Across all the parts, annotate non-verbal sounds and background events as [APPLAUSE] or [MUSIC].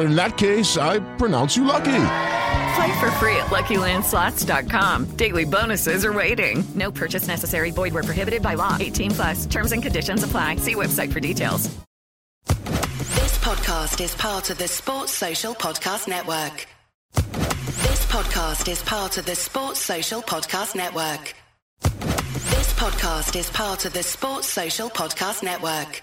in that case, I pronounce you lucky. Play for free at LuckyLandSlots.com. Daily bonuses are waiting. No purchase necessary. Void were prohibited by law. 18 plus. Terms and conditions apply. See website for details. This podcast is part of the Sports Social Podcast Network. This podcast is part of the Sports Social Podcast Network. This podcast is part of the Sports Social Podcast Network.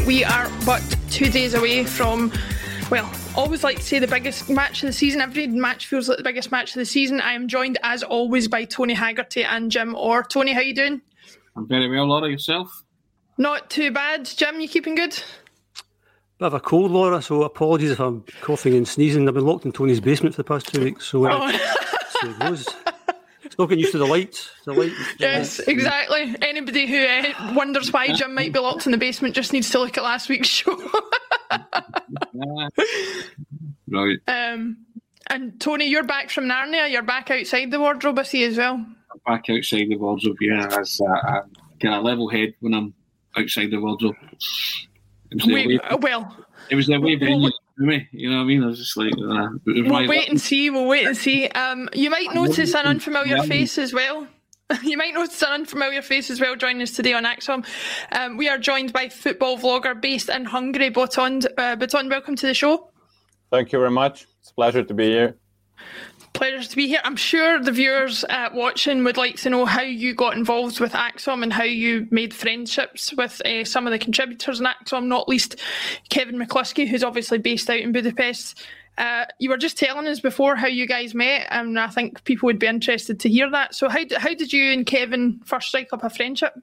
We are but two days away from, well, always like to say the biggest match of the season. Every match feels like the biggest match of the season. I am joined as always by Tony Haggerty and Jim Orr. Tony, how you doing? I'm very well, Laura. Yourself? Not too bad. Jim, you keeping good? Bit of a cold, Laura, so apologies if I'm coughing and sneezing. I've been locked in Tony's basement for the past two weeks, so, uh, oh. so it goes. [LAUGHS] Still getting used to the lights. The light. yes, exactly. Anybody who uh, wonders why Jim might be locked in the basement just needs to look at last week's [LAUGHS] show. right. Um, and Tony, you're back from Narnia. You're back outside the wardrobe, I see as well. I'm back outside the wardrobe. Yeah, as uh, I kind of level head when I'm outside the wardrobe. Wait, well, it was the way venue me. You know what I mean? I was just like, uh, we'll wait and see. We'll wait and see. Um, you might notice an unfamiliar face as well. [LAUGHS] You might notice an unfamiliar face as well joining us today on ACSOM. Um, we are joined by football vlogger based in Hungary, Botond. Uh, Botond, welcome to the show. Thank you very much. It's a pleasure to be here pleasure to be here. I'm sure the viewers uh, watching would like to know how you got involved with ACSOM and how you made friendships with uh, some of the contributors in ACSOM, not least Kevin McCluskey, who's obviously based out in Budapest. Uh, you were just telling us before how you guys met, and I think people would be interested to hear that. So, how, how did you and Kevin first strike up a friendship?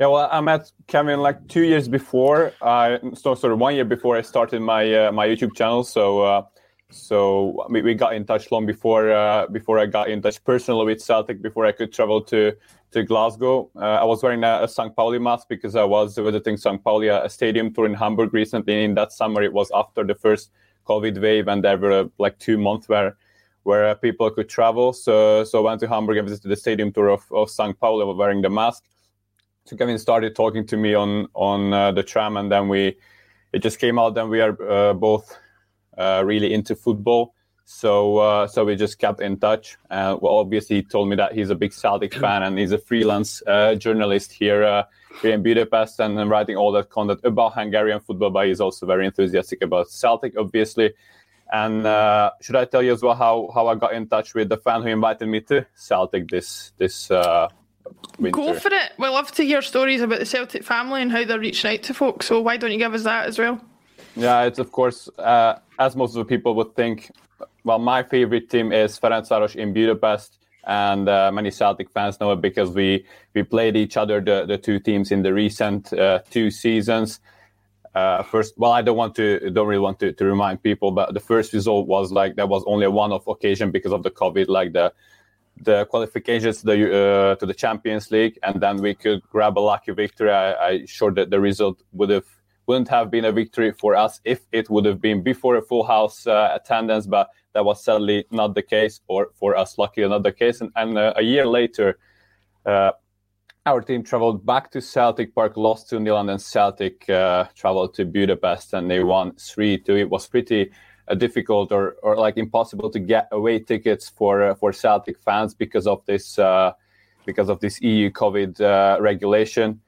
Yeah, well, I met Kevin like two years before. Uh, so, sorry, one year before I started my uh, my YouTube channel. So uh, so we, got in touch long before uh, before I got in touch personally with Celtic before I could travel to to Glasgow. Uh, I was wearing a, a St. Pauli mask because I was visiting St. Pauli, a stadium tour in Hamburg recently. In that summer, it was after the first COVID wave, and there were like two months where where people could travel. So so I went to Hamburg and visited the stadium tour of, of St. Pauli wearing the mask. So Kevin started talking to me on on uh, the tram, and then we it just came out. Then we are uh, both uh, really into football. So uh, so we just kept in touch. Uh, well, obviously, he told me that he's a big Celtic [CLEARS THROAT] fan and he's a freelance uh, journalist here uh, here in Budapest and, and writing all that content about Hungarian football. But he's also very enthusiastic about Celtic, obviously. And uh, should I tell you as well how, how I got in touch with the fan who invited me to Celtic this this uh, winter? Go for it. We love to hear stories about the Celtic family and how they're reaching out to folks. So why don't you give us that as well? Yeah, it's of course, uh, as most of the people would think, well, my favorite team is Ferencváros in Budapest, and uh, many Celtic fans know it because we we played each other the, the two teams in the recent uh, two seasons. Uh, first, well, I don't want to don't really want to, to remind people, but the first result was like that was only a one-off occasion because of the COVID, like the the qualifications to the uh, to the Champions League, and then we could grab a lucky victory. I, I sure that the result would have wouldn't have been a victory for us if it would have been before a full house uh, attendance, but that was sadly not the case, or for us, luckily not the case. And, and uh, a year later, uh, our team traveled back to Celtic Park, lost to Nil, and then Celtic uh, traveled to Budapest and they won 3 2. It was pretty uh, difficult or, or like impossible to get away tickets for uh, for Celtic fans because of this because of this EU COVID regulation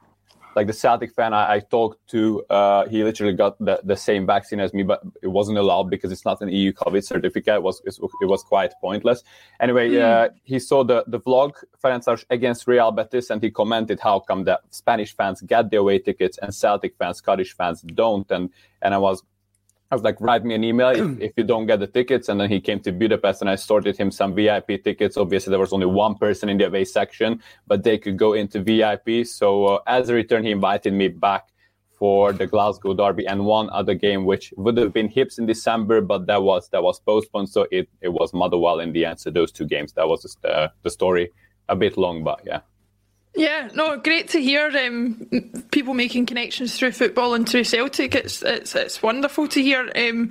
like the Celtic fan I, I talked to, uh, he literally got the, the same vaccine as me, but it wasn't allowed because it's not an EU COVID certificate. It was it was quite pointless. Anyway, mm. uh, he saw the the vlog Ferencváros against Real Betis, and he commented how come the Spanish fans get the away tickets and Celtic fans, Scottish fans don't. And and I was I was like, write me an email if, [CLEARS THROAT] if, you don't get the tickets. And then he came to Budapest and I sorted him some VIP tickets. Obviously, there was only one person in the away section, but they could go into VIP. So uh, as a return, he invited me back for the Glasgow Derby and one other game, which would have been Hibs in December, but that was that was postponed. So it, it was Motherwell in the end. So those two games, that was the, uh, the story. A bit long, but yeah. Yeah, no, great to hear um, people making connections through football and through Celtic. It's it's it's wonderful to hear. Um,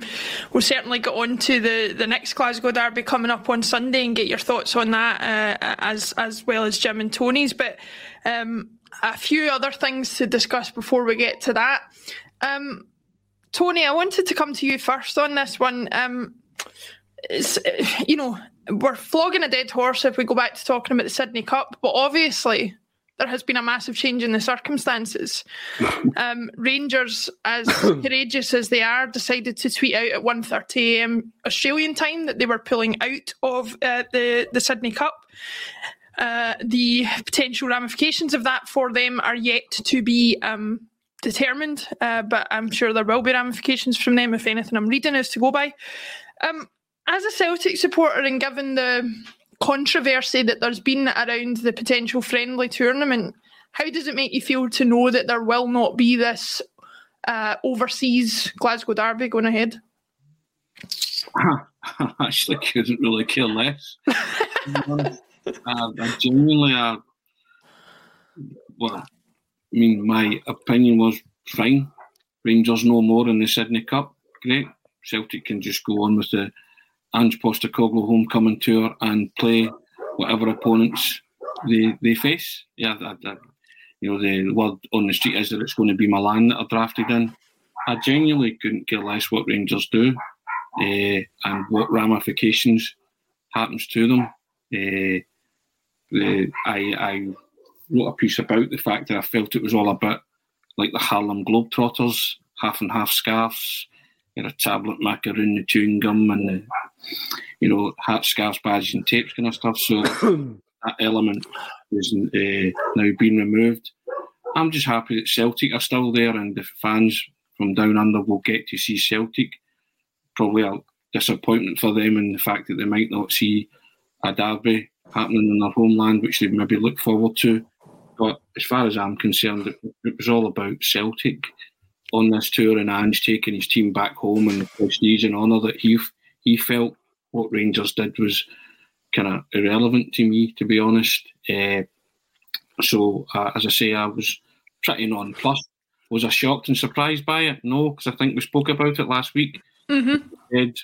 we'll certainly get on to the, the next Glasgow derby coming up on Sunday and get your thoughts on that uh, as as well as Jim and Tony's. But um, a few other things to discuss before we get to that. Um, Tony, I wanted to come to you first on this one. Um, it's, you know, we're flogging a dead horse if we go back to talking about the Sydney Cup, but obviously there has been a massive change in the circumstances. [LAUGHS] Um, Rangers, as [COUGHS] courageous as they are, decided to tweet out at 1.30am Australian time that they were pulling out of uh, the, the Sydney Cup. Uh, the potential ramifications of that for them are yet to be um, determined, uh, but I'm sure there will be ramifications from them if anything I'm reading is to go by. Um, as a Celtic supporter, and given the controversy that there's been around the potential friendly tournament, how does it make you feel to know that there will not be this uh, overseas Glasgow Derby going ahead? [LAUGHS] I actually couldn't really care less. uh, I genuinely, uh, well, I mean, my opinion was fine. Rangers no more in the Sydney Cup, great. Celtic can just go on with the Ange Postecoglou homecoming tour and play whatever opponents they they face. Yeah, that, that, you know the word on the street is that it's going to be Milan that are drafted in. I genuinely couldn't care less what Rangers do uh, and what ramifications happens to them. Uh, the, I, I wrote a piece about the fact that I felt it was all a bit like the Harlem Globetrotters, half and half scarves, you know, tablet macaroon, the chewing gum, and the you know, hat, scarves, badges, and tapes kind of stuff. So [COUGHS] that element is uh, now being removed. I'm just happy that Celtic are still there, and the fans from down under will get to see Celtic. Probably a disappointment for them in the fact that they might not see a derby happening in their homeland, which they maybe look forward to. But as far as I'm concerned, it, it was all about Celtic on this tour and Ange taking his team back home and the prestige and honour that he he felt what Rangers did was kind of irrelevant to me, to be honest. Uh, so, uh, as I say, I was pretty nonplussed. Was I shocked and surprised by it? No, because I think we spoke about it last week. Mm-hmm. It,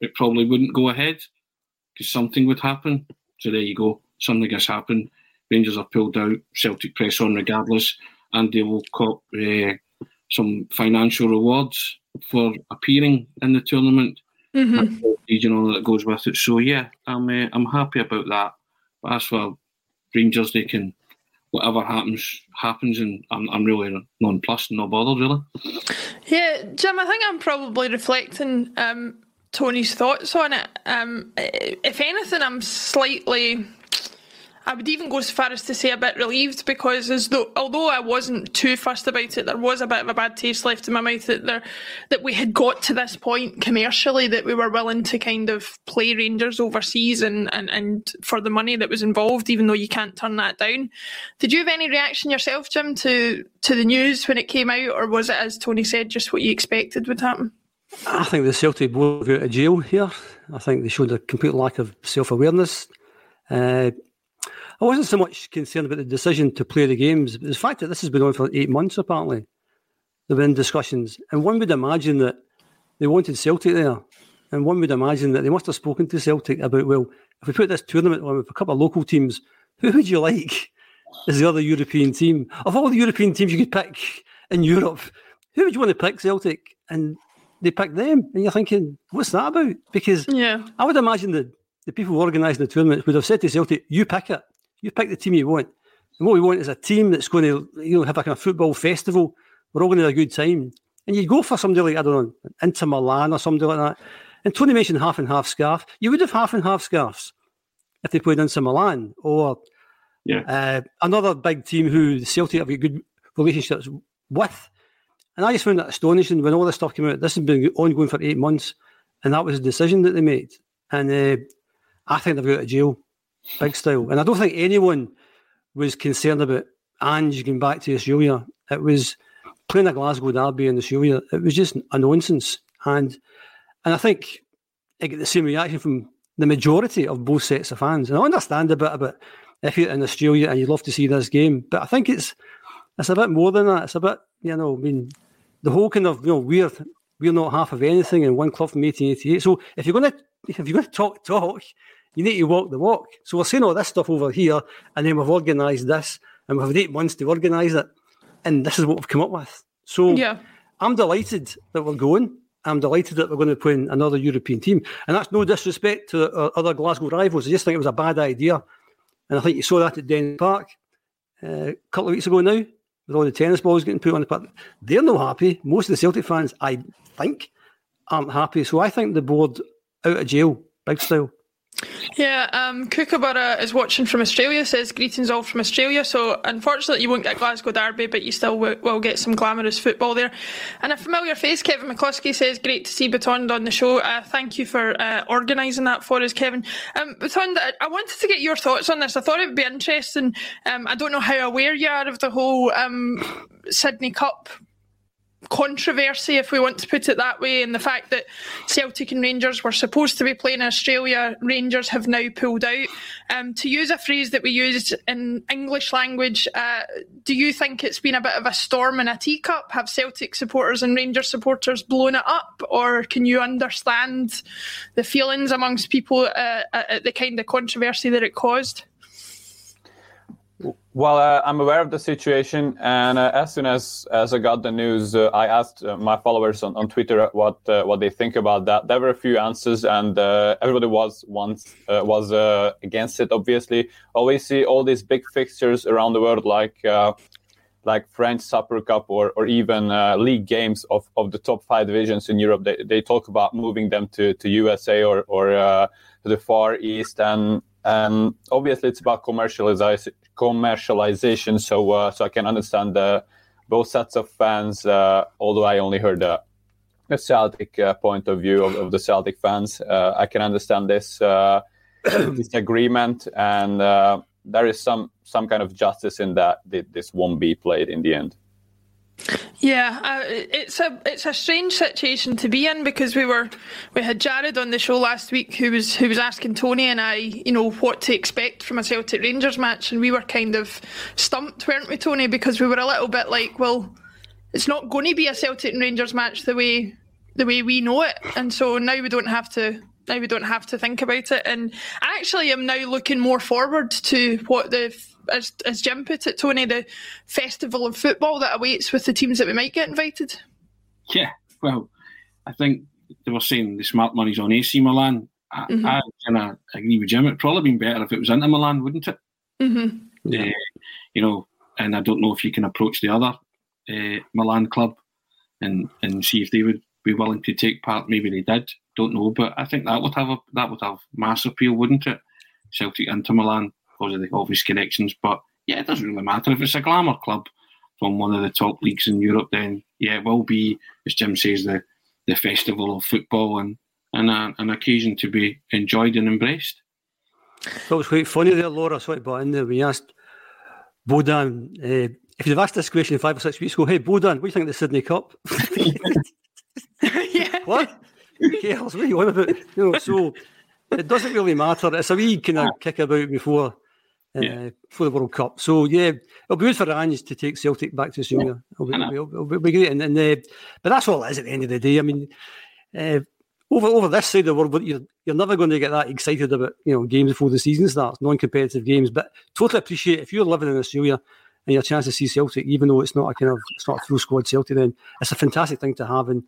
it probably wouldn't go ahead because something would happen. So there you go. Something has happened. Rangers are pulled out. Celtic press on regardless, and they will cop uh, some financial rewards for appearing in the tournament. Mm-hmm. You know that goes with it. So yeah, I'm uh, I'm happy about that. But as for Rangers, they can whatever happens happens, and I'm I'm really nonplussed and not bothered really. Yeah, Jim, I think I'm probably reflecting um, Tony's thoughts on it. Um, if anything, I'm slightly. I would even go so far as to say a bit relieved because, as though, although I wasn't too fussed about it, there was a bit of a bad taste left in my mouth that there that we had got to this point commercially that we were willing to kind of play Rangers overseas and, and, and for the money that was involved, even though you can't turn that down. Did you have any reaction yourself, Jim, to to the news when it came out, or was it, as Tony said, just what you expected would happen? I think the Celtic board out of jail here. I think they showed a complete lack of self awareness. Uh, I wasn't so much concerned about the decision to play the games, but the fact that this has been on for eight months, apparently. There have been discussions, and one would imagine that they wanted Celtic there, and one would imagine that they must have spoken to Celtic about, well, if we put this tournament on with a couple of local teams, who would you like [LAUGHS] as the other European team? Of all the European teams you could pick in Europe, who would you want to pick Celtic? And they picked them, and you're thinking, what's that about? Because yeah. I would imagine that the people organising the tournament would have said to Celtic, you pick it. You pick the team you want. And what we want is a team that's going to you know have like a football festival. We're all going to have a good time. And you go for somebody like, I don't know, Inter Milan or somebody like that. And Tony mentioned half and half scarf. You would have half and half scarves if they played Inter Milan or yeah. uh, another big team who the Celtic have good relationships with. And I just found that astonishing when all this stuff came out. This has been ongoing for eight months, and that was a decision that they made. And uh, I think they've got out of jail, big style. And I don't think anyone was concerned about Ange going back to Australia. It was playing a Glasgow derby in Australia. It was just a nonsense. And and I think I get the same reaction from the majority of both sets of fans. And I understand a bit about if you're in Australia and you'd love to see this game, but I think it's it's a bit more than that. It's a bit, you know, I mean, the whole kind of you know we're we're not half of anything in one club from 1888. So if you're going to if you're going to talk talk, you need to walk the walk. So we're saying all this stuff over here, and then we've organised this, and we've had eight months to organise it, and this is what we've come up with. So yeah. I'm delighted that we're going. I'm delighted that we're going to play in another European team, and that's no disrespect to our other Glasgow rivals. I just think it was a bad idea, and I think you saw that at Dens Park uh, a couple of weeks ago now with all the tennis balls getting put on the park. They're not happy. Most of the Celtic fans, I think, aren't happy. So I think the board out of jail, big style. Yeah, um, Kookaburra is watching from Australia, says greetings all from Australia. So, unfortunately, you won't get Glasgow Derby, but you still w- will get some glamorous football there. And a familiar face, Kevin McCluskey, says, Great to see Botond on the show. Uh, thank you for uh, organising that for us, Kevin. Um, Botond, I-, I wanted to get your thoughts on this. I thought it would be interesting. Um, I don't know how aware you are of the whole um, Sydney Cup controversy, if we want to put it that way, and the fact that Celtic and Rangers were supposed to be playing in Australia, Rangers have now pulled out. Um, to use a phrase that we use in English language, uh, do you think it's been a bit of a storm in a teacup? Have Celtic supporters and Rangers supporters blown it up, or can you understand the feelings amongst people uh, at the kind of controversy that it caused? Well, uh, I'm aware of the situation, and uh, as soon as, as I got the news, uh, I asked uh, my followers on, on Twitter what uh, what they think about that. There were a few answers, and uh, everybody was once was against it. Obviously, we see all these big fixtures around the world, like like French Super Cup or or even league games of, of the top five divisions in Europe. They they talk about moving them to, to USA or or to the Far East, and and obviously it's about commercialization commercialization. So uh, so I can understand the both sets of fans. Uh, although I only heard the, the Celtic uh, point of view of, of the Celtic fans, uh, I can understand this uh, [COUGHS] disagreement, and uh, there is some some kind of justice in that this won't be played in the end. Yeah, uh, it's a it's a strange situation to be in because we were we had Jared on the show last week who was who was asking Tony and I, you know, what to expect from a Celtic Rangers match, and we were kind of stumped, weren't we, Tony? Because we were a little bit like, well, it's not going to be a Celtic Rangers match the way the way we know it, and so now we don't have to now we don't have to think about it. And actually, I'm now looking more forward to what the as as Jim put it, Tony, the festival of football that awaits with the teams that we might get invited. Yeah, well, I think they were saying the smart money's on AC Milan. I, Mhm. I kind of agree with Jim. It'd probably been better if it was Inter Milan, wouldn't it? Mm-hmm. Uh, you know, and I don't know if you can approach the other uh, Milan club and and see if they would be willing to take part. Maybe they did. Don't know, but I think that would have a, that would have mass appeal, wouldn't it? Celtic Inter Milan because of the obvious connections. But yeah, it doesn't really matter if it's a glamour club from one of the top leagues in Europe. Then yeah, it will be, as Jim says, the the festival of football and and a, an occasion to be enjoyed and embraced. That was quite funny there, Laura. Sort of brought in there. We asked Bodan uh, if you'd have asked this question five or six weeks ago. Hey, Bodan, what do you think of the Sydney Cup? [LAUGHS] What? Who cares? What are you on about? You know, so it doesn't really matter. It's a wee kind of kick about before. Uh, Yeah. For the World Cup, so yeah, it'll be good for Ange to take Celtic back to Australia. It'll, be, it'll, be, it'll be- it'll be great, and, and uh, but that's all it is at the end of the day. I mean, uh, over over this side of the world, you're you're never going to get that excited about you know games before the season starts, non-competitive games. But totally appreciate if you're living in Australia and your chance to see Celtic, even though it's not a kind of it's not a full squad Celtic, then it's a fantastic thing to have. And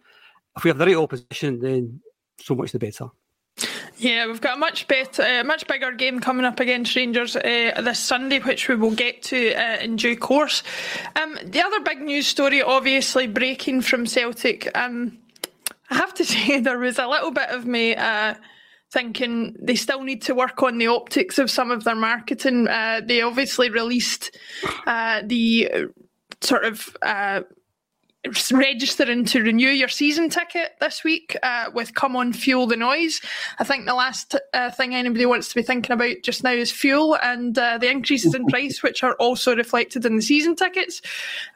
if we have the right opposition, then so much the better. Yeah, we've got a much better, uh, much bigger game coming up against Rangers uh, this Sunday, which we will get to uh, in due course. Um, the other big news story, obviously breaking from Celtic. Um, I have to [LAUGHS] say there was a little bit of me uh, thinking they still need to work on the optics of some of their marketing. Uh, they obviously released uh, the sort of. Registering to renew your season ticket this week uh, with Come On Fuel the Noise. I think the last uh, thing anybody wants to be thinking about just now is fuel and uh, the increases in [LAUGHS] price, which are also reflected in the season tickets.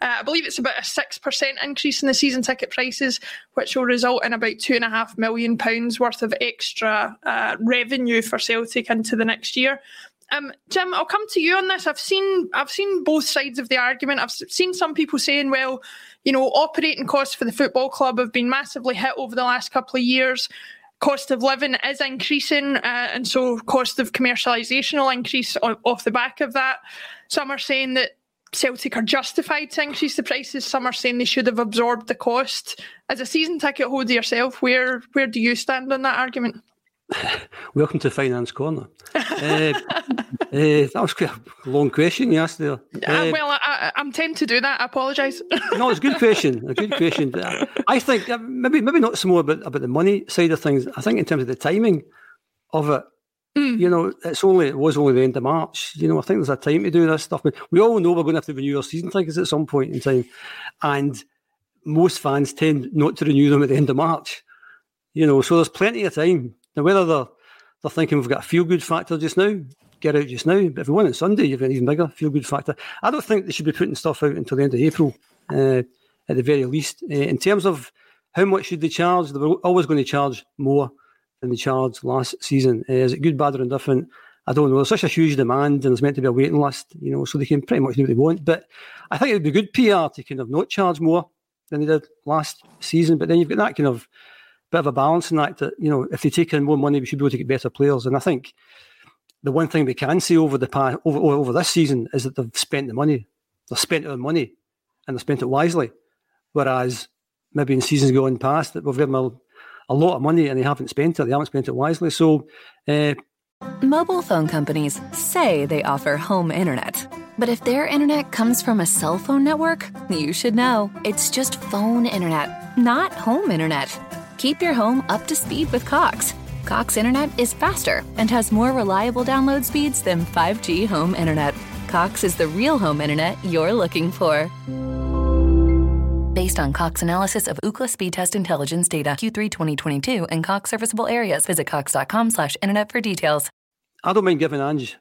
Uh, I believe it's about a 6% increase in the season ticket prices, which will result in about £2.5 million worth of extra uh, revenue for Celtic into the next year. Um, Jim, I'll come to you on this. I've seen I've seen both sides of the argument. I've seen some people saying, well, you know, operating costs for the football club have been massively hit over the last couple of years. Cost of living is increasing, uh, and so cost of commercialisation will increase off the back of that. Some are saying that Celtic are justified to increase the prices. Some are saying they should have absorbed the cost. As a season ticket holder yourself, where where do you stand on that argument? [LAUGHS] Welcome to Finance Corner. uh, uh, that was quite a long question you asked there. Uh, Uh, well, I, I, I'm tempted to do that. I apologise. no, it's a good question. A good [LAUGHS] question. Uh, I think uh, maybe maybe not so more about, about the money side of things. I think in terms of the timing of it, you know, it's only it was only the end of March. You know, I think there's a time to do this stuff. But we all know we're going to have to renew our season tickets at some point in time, and most fans tend not to renew them at the end of March. You know, so there's plenty of time. Now, whether they're they're thinking we've got a feel good factor just now, get out just now. But if we win on Sunday, you've got an even bigger feel good factor. I don't think they should be putting stuff out until the end of April, uh, at the very least. Uh, in terms of how much should they charge, they were always going to charge more than they charged last season. Uh, is it good, bad, or indifferent? I don't know. There's such a huge demand, and there's meant to be a waiting list, you know, so they can pretty much do what they want. But I think it would be good PR to kind of not charge more than they did last season. But then you've got that kind of bit of a balancing act that, you know, if they take in more money, we should be able to get better players. And I think the one thing we can say over the past, over, over, this season is that they've spent the money. They've spent their money and they've spent it wisely. Whereas maybe in seasons going past that we've given a, a lot of money and they haven't spent it, they haven't spent it wisely. So uh, Mobile phone companies say they offer home internet. But if their internet comes from a cell phone network, you should know. It's just phone internet, not home internet. Keep your home up to speed with Cox. Cox internet is faster and has more reliable download speeds than 5G home internet. Cox is the real home internet you're looking for. Based on Cox analysis of Ookla speed test intelligence data Q3 2022 and Cox serviceable areas, visit cox.com slash internet for details. I don't mind giving Ange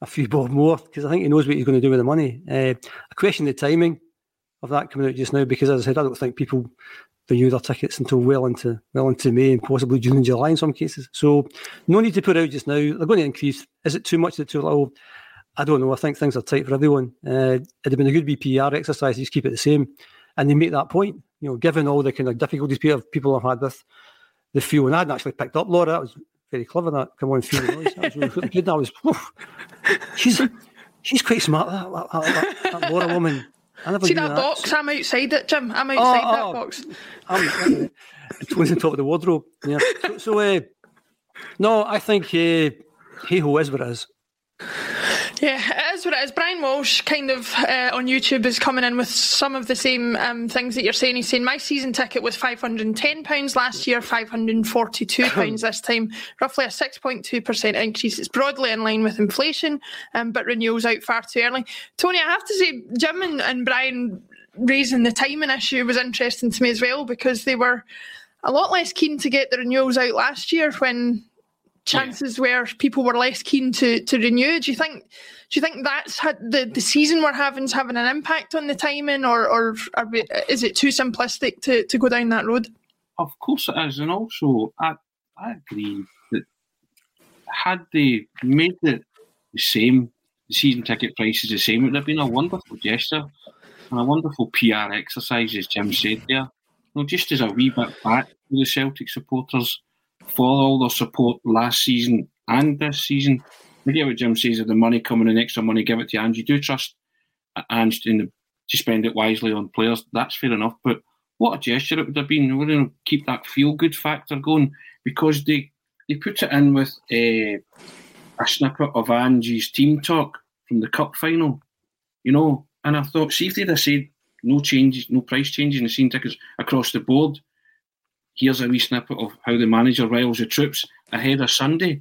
a few bob more because I think he knows what he's going to do with the money. Uh, a question the timing. of that coming out just now because, as I said, I don't think people renew their tickets until well into well into May and possibly June and July in some cases. So no need to put out just now. They're going to increase. Is it too much? Is it too little? I don't know. I think things are tight for everyone. Uh, it'd have been a good BPR exercise. Just keep it the same, and they make that point. You know, given all the kind of difficulties people have had with the fuel, and I hadn't actually picked up Laura. That was very clever. That come on, fuel. That was really good. That was. Oof. She's she's quite smart. That, that, that, that Laura woman. See that, that, box? I'm outside it, Jim. I'm outside oh, that oh, box. [LAUGHS] I'm, it was on top of the wardrobe. Yeah. So, so uh, no, I think uh, hey ho is what it is. Yeah, it is what it is. Brian Walsh, kind of uh, on YouTube, is coming in with some of the same um, things that you're saying. He's saying my season ticket was £510 last year, £542 [CLEARS THROAT] this time, roughly a 6.2% increase. It's broadly in line with inflation, um, but renewals out far too early. Tony, I have to say, Jim and, and Brian raising the timing issue was interesting to me as well because they were a lot less keen to get the renewals out last year when chances yeah. where people were less keen to to renew. Do you think? Do you think that's had the, the season we're having is having an impact on the timing, or or we, is it too simplistic to, to go down that road? Of course it is, and also I I agree that had they made it the same, the season ticket prices the same, it would have been a wonderful gesture and a wonderful PR exercise, as Jim said there. You know, just as a wee bit back to the Celtic supporters for all their support last season and this season. I get what Jim says of the money coming in, extra money, give it to Ange. You do trust Ange to spend it wisely on players. That's fair enough. But what a gesture it would have been. We're going to keep that feel good factor going because they, they put it in with uh, a snippet of Ange's team talk from the cup final, you know. And I thought, see if they'd have said no changes, no price changes in the scene tickets across the board, here's a wee snippet of how the manager riles the troops ahead of Sunday.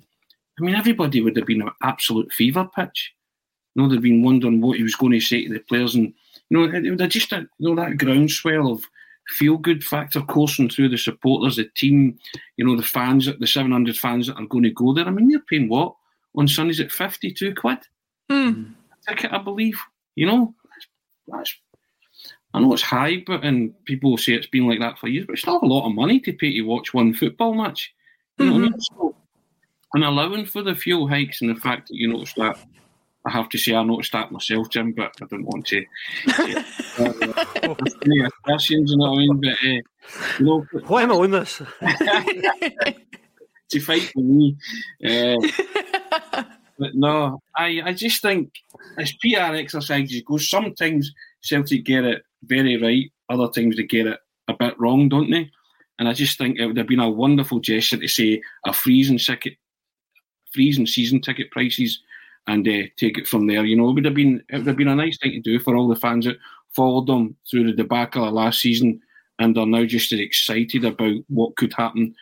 I mean, everybody would have been an absolute fever pitch. You know, they'd been wondering what he was going to say to the players, and you know, it would just a, you know that groundswell of feel good factor coursing through the supporters, the team, you know, the fans, the 700 fans that are going to go there. I mean, they're paying what on Sundays at 52 quid mm. a ticket, I believe. You know, that's, that's I know it's high, but and people say it's been like that for years, but it's still a lot of money to pay to watch one football match. You mm-hmm. I mean? so, and allowing for the fuel hikes and the fact that you notice that, I have to say I noticed that myself, Jim, but I don't want to. [LAUGHS] any questions, you know what I mean? But uh, you know, why am I on this? [LAUGHS] to fight for me. Uh, [LAUGHS] but no, I, I just think as PR exercises go, sometimes Celtic get it very right. Other times they get it a bit wrong, don't they? And I just think it would have been a wonderful gesture to say a freezing ticket, freezing season ticket prices, and uh, take it from there. You know, it would have been it would have been a nice thing to do for all the fans that followed them through the debacle of last season and are now just as excited about what could happen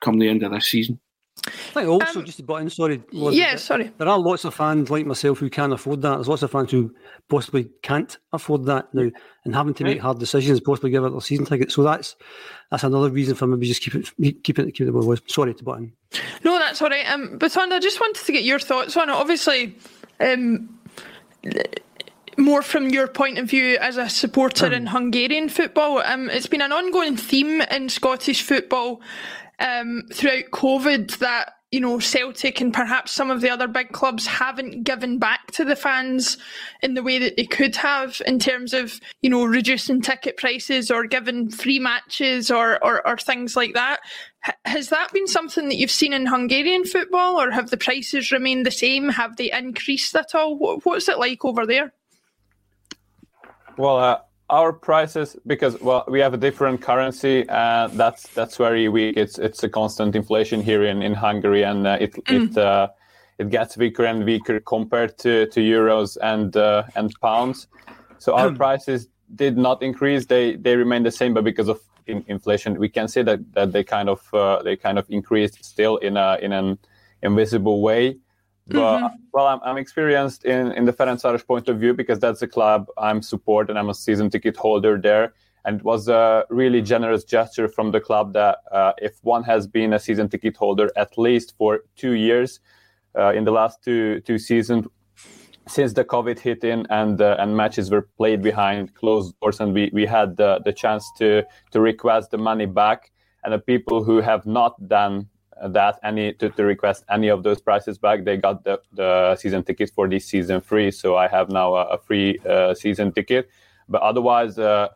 come the end of this season. I think also, um, just to butt in, sorry. yeah, sorry. There are lots of fans like myself who can't afford that. There's lots of fans who possibly can't afford that now and having to make hard decisions, possibly give up their season ticket. So that's that's another reason for maybe just keep it keep it keep it where it was. Sorry to butt in. No, that's all right. Um, but I just wanted to get your thoughts on it. Obviously, um, more from your point of view as a supporter um, in Hungarian football, um, it's been an ongoing theme in Scottish football um, throughout COVID that you know Celtic and perhaps some of the other big clubs haven't given back to the fans in the way that they could have in terms of you know reducing ticket prices or giving free matches or or, or things like that. H- has that been something that you've seen in Hungarian football, or have the prices remained the same? Have they increased at all? What, what's it like over there? Well, uh, our prices because well we have a different currency uh, that's that's very weak it's it's a constant inflation here in, in Hungary and uh, it mm. it uh, it gets weaker and weaker compared to, to euros and uh, and pounds so our hmm. prices did not increase they they remain the same but because of in, inflation we can say that that they kind of uh, they kind of increased still in a in an invisible way but mm-hmm. well, I'm, I'm experienced in in the Ferencváros point of view because that's the club I'm support and I'm a season ticket holder there. And it was a really generous gesture from the club that uh, if one has been a season ticket holder at least for two years uh, in the last two two seasons, since the COVID hit in and uh, and matches were played behind closed doors, and we we had the, the chance to to request the money back, and the people who have not done that any to, to request any of those prices back, they got the, the season tickets for this season free. So I have now a, a free uh, season ticket. But otherwise, uh,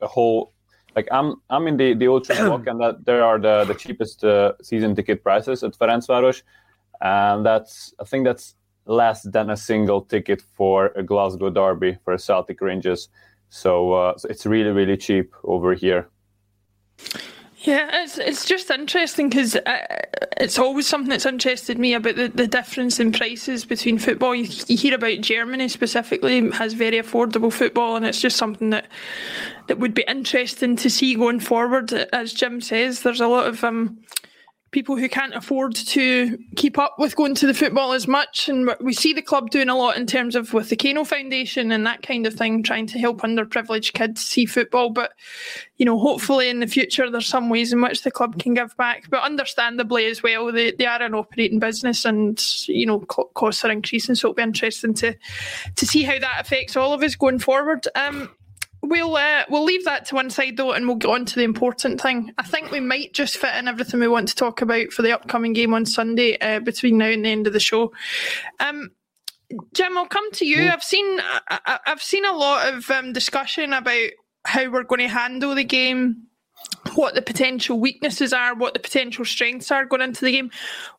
a, whole like I'm I'm in the the ultra block, and that there are the the cheapest uh, season ticket prices at Ferencváros, and that's I think that's less than a single ticket for a Glasgow derby for Celtic Rangers. So, uh, so it's really really cheap over here. Yeah, it's it's just interesting because uh, it's always something that's interested me about the, the difference in prices between football. You, you, hear about Germany specifically has very affordable football, and it's just something that that would be interesting to see going forward. As Jim says, there's a lot of um, people who can't afford to keep up with going to the football as much. And we see the club doing a lot in terms of with the Kano Foundation and that kind of thing, trying to help underprivileged kids see football. But, you know, hopefully in the future there's some ways in which the club can give back. But understandably as well, they, they are an operating business and, you know, costs are increasing. So it'll be interesting to, to see how that affects all of us going forward. Um, We'll uh, we'll leave that to one side though, and we'll get on to the important thing. I think we might just fit in everything we want to talk about for the upcoming game on Sunday uh, between now and the end of the show. Um, Jim, I'll come to you. I've seen I, have seen a lot of um, discussion about how we're going to handle the game, what the potential weaknesses are, what the potential strengths are going into the game.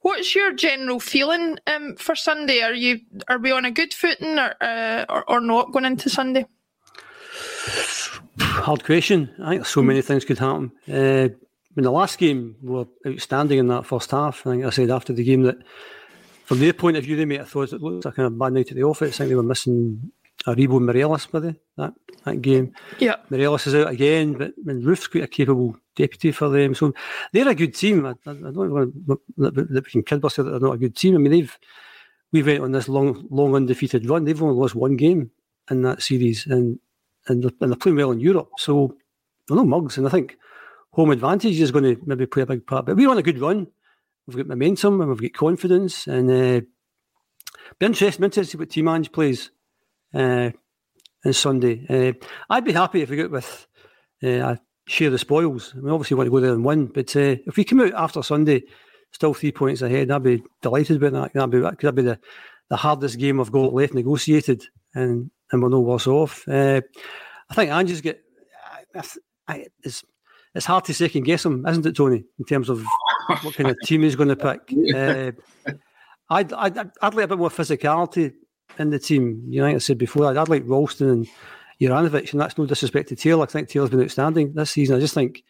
What's your general feeling um, for Sunday? Are you are we on a good footing or, uh, or, or not going into Sunday? Hard question. I think so many things could happen. Uh, in the last game, we were outstanding in that first half. I think I said after the game that, from their point of view, they may have thought it looked like a bad night at the office. I think they were missing Aribo Morelos with it, that, that game. Yeah. Morelos is out again, but I mean, Roofe's quite a capable deputy for them. So they're a good team. I, I, I don't want to that we can kid that they're not a good team. I mean, they've we went on this long, long undefeated run. They've only lost one game in that series, and and they're, and they're playing well in Europe. So they're no mugs, and I think home advantage is going to maybe play a big part. But we're on a good run. We've got momentum and we've got confidence, and uh, be interesting, interesting to see what plays uh, on Sunday. Uh, I'd be happy if we get with uh, share the spoils. We obviously want to go there and win, but uh, if we come out after Sunday still three points ahead, I'd be delighted with that. That'd be, that'd be the, the hardest game I've got left negotiated, and and we're no worse off. Uh, I think Ange's get. I, it's, it's hard to second guess him, isn't it, Tony? In terms of what kind of team he's going to pick. [LAUGHS] Uh, I'd, I'd, I'd like a bit more physicality in the team. You know, like I said before, I'd, I'd like Ralston and Juranovic, and that's no disrespect to Taylor. I think Taylor's been outstanding this season. I just think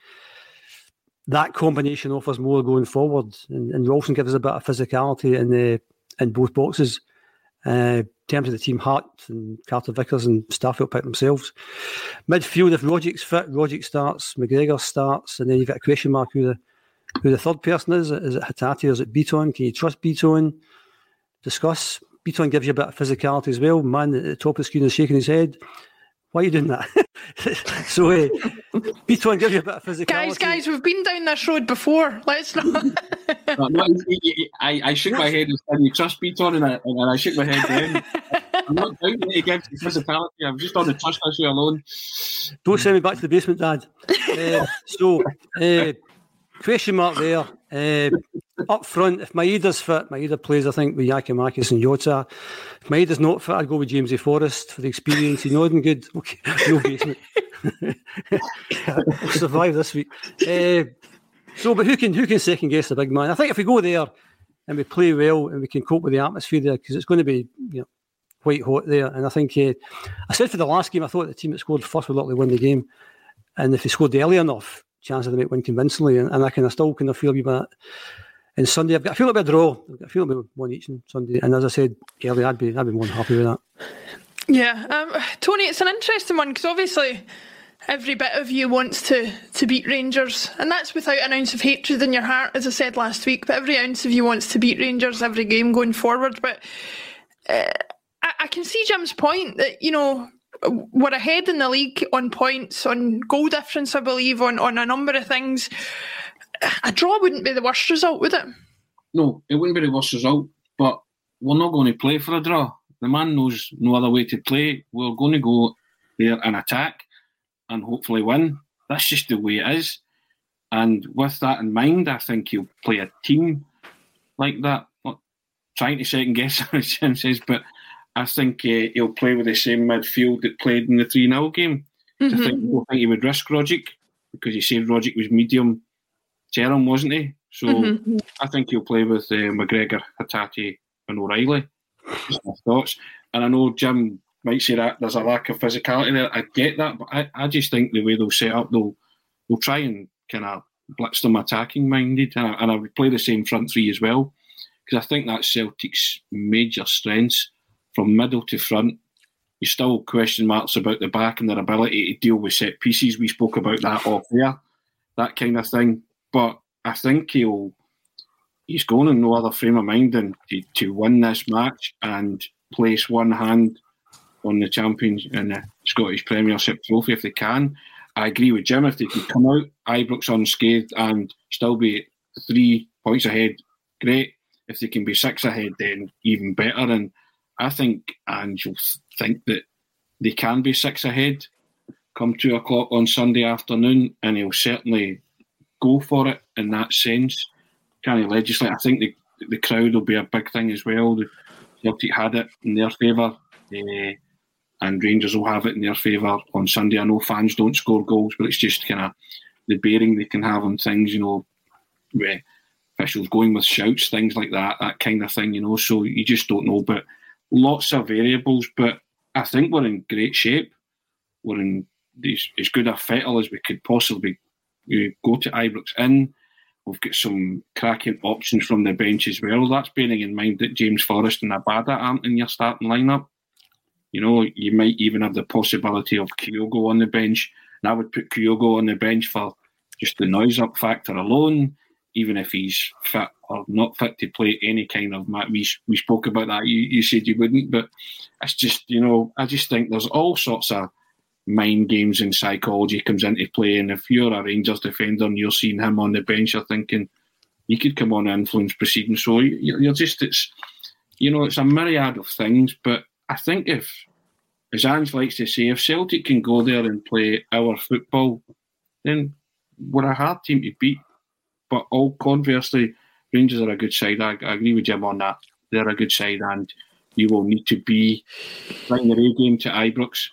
that combination offers more going forward, and, and Ralston gives us a bit of physicality in the in both boxes. Uh, terms of the team, Hart and Carter Vickers and Starfelt pick themselves. Midfield, if Rogic's fit, Rogic starts, McGregor starts, and then you've got a question mark who the who the third person is. Is it Hatate or is it Bitton? Can you trust Bitton? Discuss. Bitton gives you a bit of physicality as well. Man at the top of the screen is shaking his head. Why are you doing that? [LAUGHS] so, uh, Bitton gives you a bit of physicality. Guys, guys, we've been down this road before. Let's not. [LAUGHS] no, I, I shook my head and said, You trust Bitton? And I, and I shook my head then. I'm not doubting it against the physicality. I'm just on the trust issue alone. Don't send me back to the basement, Dad. uh, so, uh, question mark there. Uh, up front, if Maeda's fit, Maeda plays, I think, with Giakoumakis and Jota. If Maeda's not fit, I'd go with Jamesy Forrest for the experience. He's nodding good. [LAUGHS] Okay, no basement. [LAUGHS] survive this week. Uh, so, but who can who can second guess the big man? I think if we go there and we play well and we can cope with the atmosphere there, because it's going to be you know quite hot there. And I think uh, I said for the last game, I thought the team that scored first would likely win the game, and if they scored early enough, chances they might win convincingly. And, and I kind of still kind of feel a bit. And Sunday, I've got, I feel a bit draw. I've got, I feel a bit one each on Sunday. And as I said earlier, I'd be I'd be more than happy with that. Yeah, um, Tony, it's an interesting one because obviously every bit of you wants to to beat Rangers, and that's without an ounce of hatred in your heart, as I said last week. But every ounce of you wants to beat Rangers every game going forward. But uh, I, I can see Jim's point that you know we're ahead in the league on points, on goal difference, I believe, on on a number of things. A draw wouldn't be the worst result, would it? No, it wouldn't be the worst result, but we're not going to play for a draw. The man knows no other way to play. We're going to go there and attack and hopefully win. That's just the way it is. And with that in mind, I think he'll play a team like that. Not trying to second guess [LAUGHS] Jim says, but I think uh, he'll play with the same midfield that played in the 3 0 game. Mm-hmm. I think, I think he would risk Rogic because he said Rogic was medium term, wasn't he? So mm-hmm. I think he'll play with uh, McGregor, Hatate, and O'Riley. my thoughts. And I know Jim might say that there's a lack of physicality there. I get that, but I, I just think the way they'll set up, they'll they'll try and kind of blitz them attacking minded, and I, and I would play the same front three as well because I think that's Celtic's major strengths from middle to front. You still question marks about the back and their ability to deal with set pieces. We spoke about that [SIGHS] off there, that kind of thing. But I think he'll he's going in no other frame of mind than to, to win this match and place one hand on the champions and the Scottish Premiership trophy if they can. I agree with Jim. If they can come out Ibrox unscathed and still be three points ahead, great. If they can be six ahead, then even better. And I think, and you'll think that they can be six ahead come two o'clock on Sunday afternoon, and he'll certainly go for it in that sense. Can he legislate? I think the the crowd will be a big thing as well. The Celtic had it in their favour. Uh, and Rangers will have it in their favour on Sunday. I know fans don't score goals, but it's just kind of the bearing they can have on things, you know, officials going with shouts, things like that, that kind of thing, you know. So you just don't know. But lots of variables, but I think we're in great shape. We're in as good a fettle as we could possibly go to Ibrox in. We've got some cracking options from the bench as well. That's bearing in mind that James Forrest and Abada aren't in your starting lineup. You know, you might even have the possibility of Kyogo on the bench. And I would put Kyogo on the bench for just the noise up factor alone, even if he's fit or not fit to play any kind of match. We, we spoke about that. You, you said you wouldn't, but it's just, you know, I just think there's all sorts of mind games and psychology comes into play. And if you're a Rangers defender and you're seeing him on the bench, you're thinking he could come on and influence proceedings. So you're just, it's, you know, it's a myriad of things, but I think if, as Ange likes to say, if Celtic can go there and play our football, then we're a hard team to beat. But all conversely, Rangers are a good side. I, I agree with Jim on that. They're a good side, and you will need to be playing the A game to Ibrox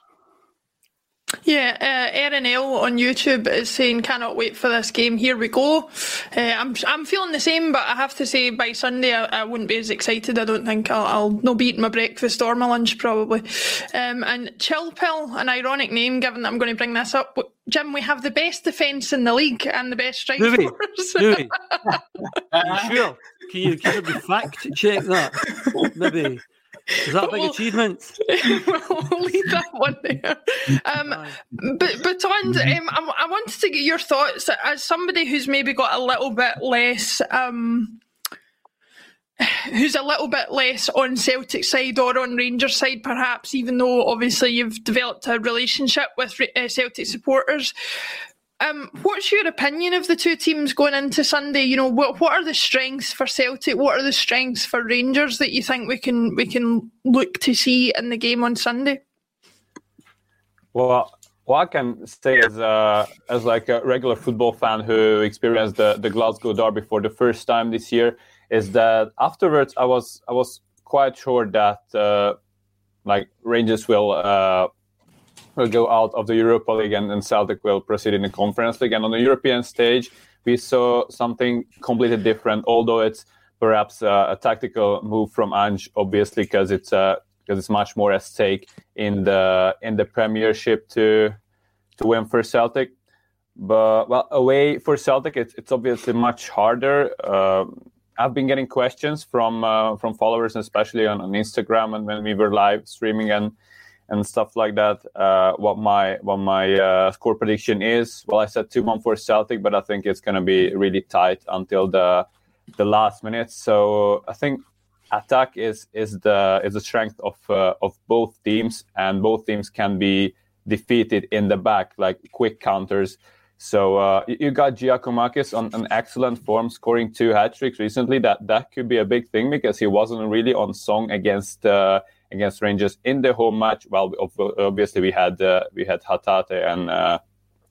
yeah, uh, Erin L on YouTube is saying, "Cannot wait for this game. Here we go." Uh, I'm I'm feeling the same, but I have to say by Sunday I, I wouldn't be as excited. I don't think I'll, I'll no be eating my breakfast or my lunch probably. Um, and Chill Pill, an ironic name given that I'm going to bring this up. Jim, we have the best defence in the league and the best strike force. Louis, sure? Can you, can you fact check that? Maybe. Is that a big we'll, achievement? [LAUGHS] we'll leave that one there. Um, but but on, um, I, I wanted to get your thoughts as somebody who's maybe got a little bit less. Um, who's a little bit less on Celtic side or on Rangers side, perhaps, even though obviously you've developed a relationship with uh, Celtic supporters. Um, what's your opinion of the two teams going into Sunday? You know, what what are the strengths for Celtic? What are the strengths for Rangers that you think we can we can look to see in the game on Sunday? Well, what I can say as a, as like a regular football fan who experienced the, the Glasgow Derby for the first time this year is that afterwards I was I was quite sure that uh, like Rangers will uh, will go out of the Europa League and, and Celtic will proceed in the Conference League. And on the European stage, we saw something completely different, although it's perhaps uh, a tactical move from Ange, obviously, because it's uh, because it's much more at stake in the in the Premiership to to win for Celtic. But well, away for Celtic, it's it's obviously much harder. Uh, I've been getting questions from uh, from followers, especially on, on Instagram, and when we were live streaming and and stuff like that. Uh, what my what my uh, score prediction is? Well, I said two one for Celtic, but I think it's going to be really tight until the the last minute. So I think attack is is the is the strength of uh, of both teams, and both teams can be defeated in the back, like quick counters. So uh, you got Giakoumakis on an excellent form, scoring two hat tricks recently. That that could be a big thing because he wasn't really on song against uh, against Rangers in the home match. Well, obviously we had uh, we had Hatate and uh,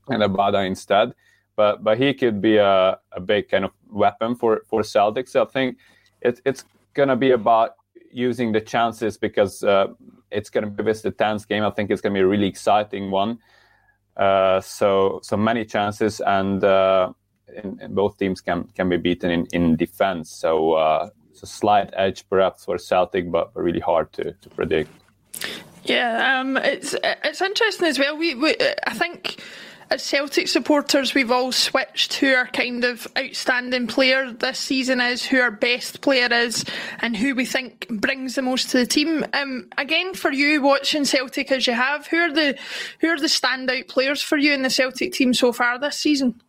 and Abada instead, but but he could be a, a big kind of weapon for for Celtics. So I think it, it's gonna be about using the chances because uh, it's gonna be this the tenth game. I think it's gonna be a really exciting one. Uh, so so many chances and. Uh, in both teams can can be beaten in, in defense. So uh, it's a slight edge perhaps for Celtic, but really hard to, to predict. Yeah, um, it's it's interesting as well. We, we I think as Celtic supporters, we've all switched who our kind of outstanding player this season is, who our best player is, and who we think brings the most to the team. Um, again, for you watching Celtic as you have, who are the who are the standout players for you in the Celtic team so far this season?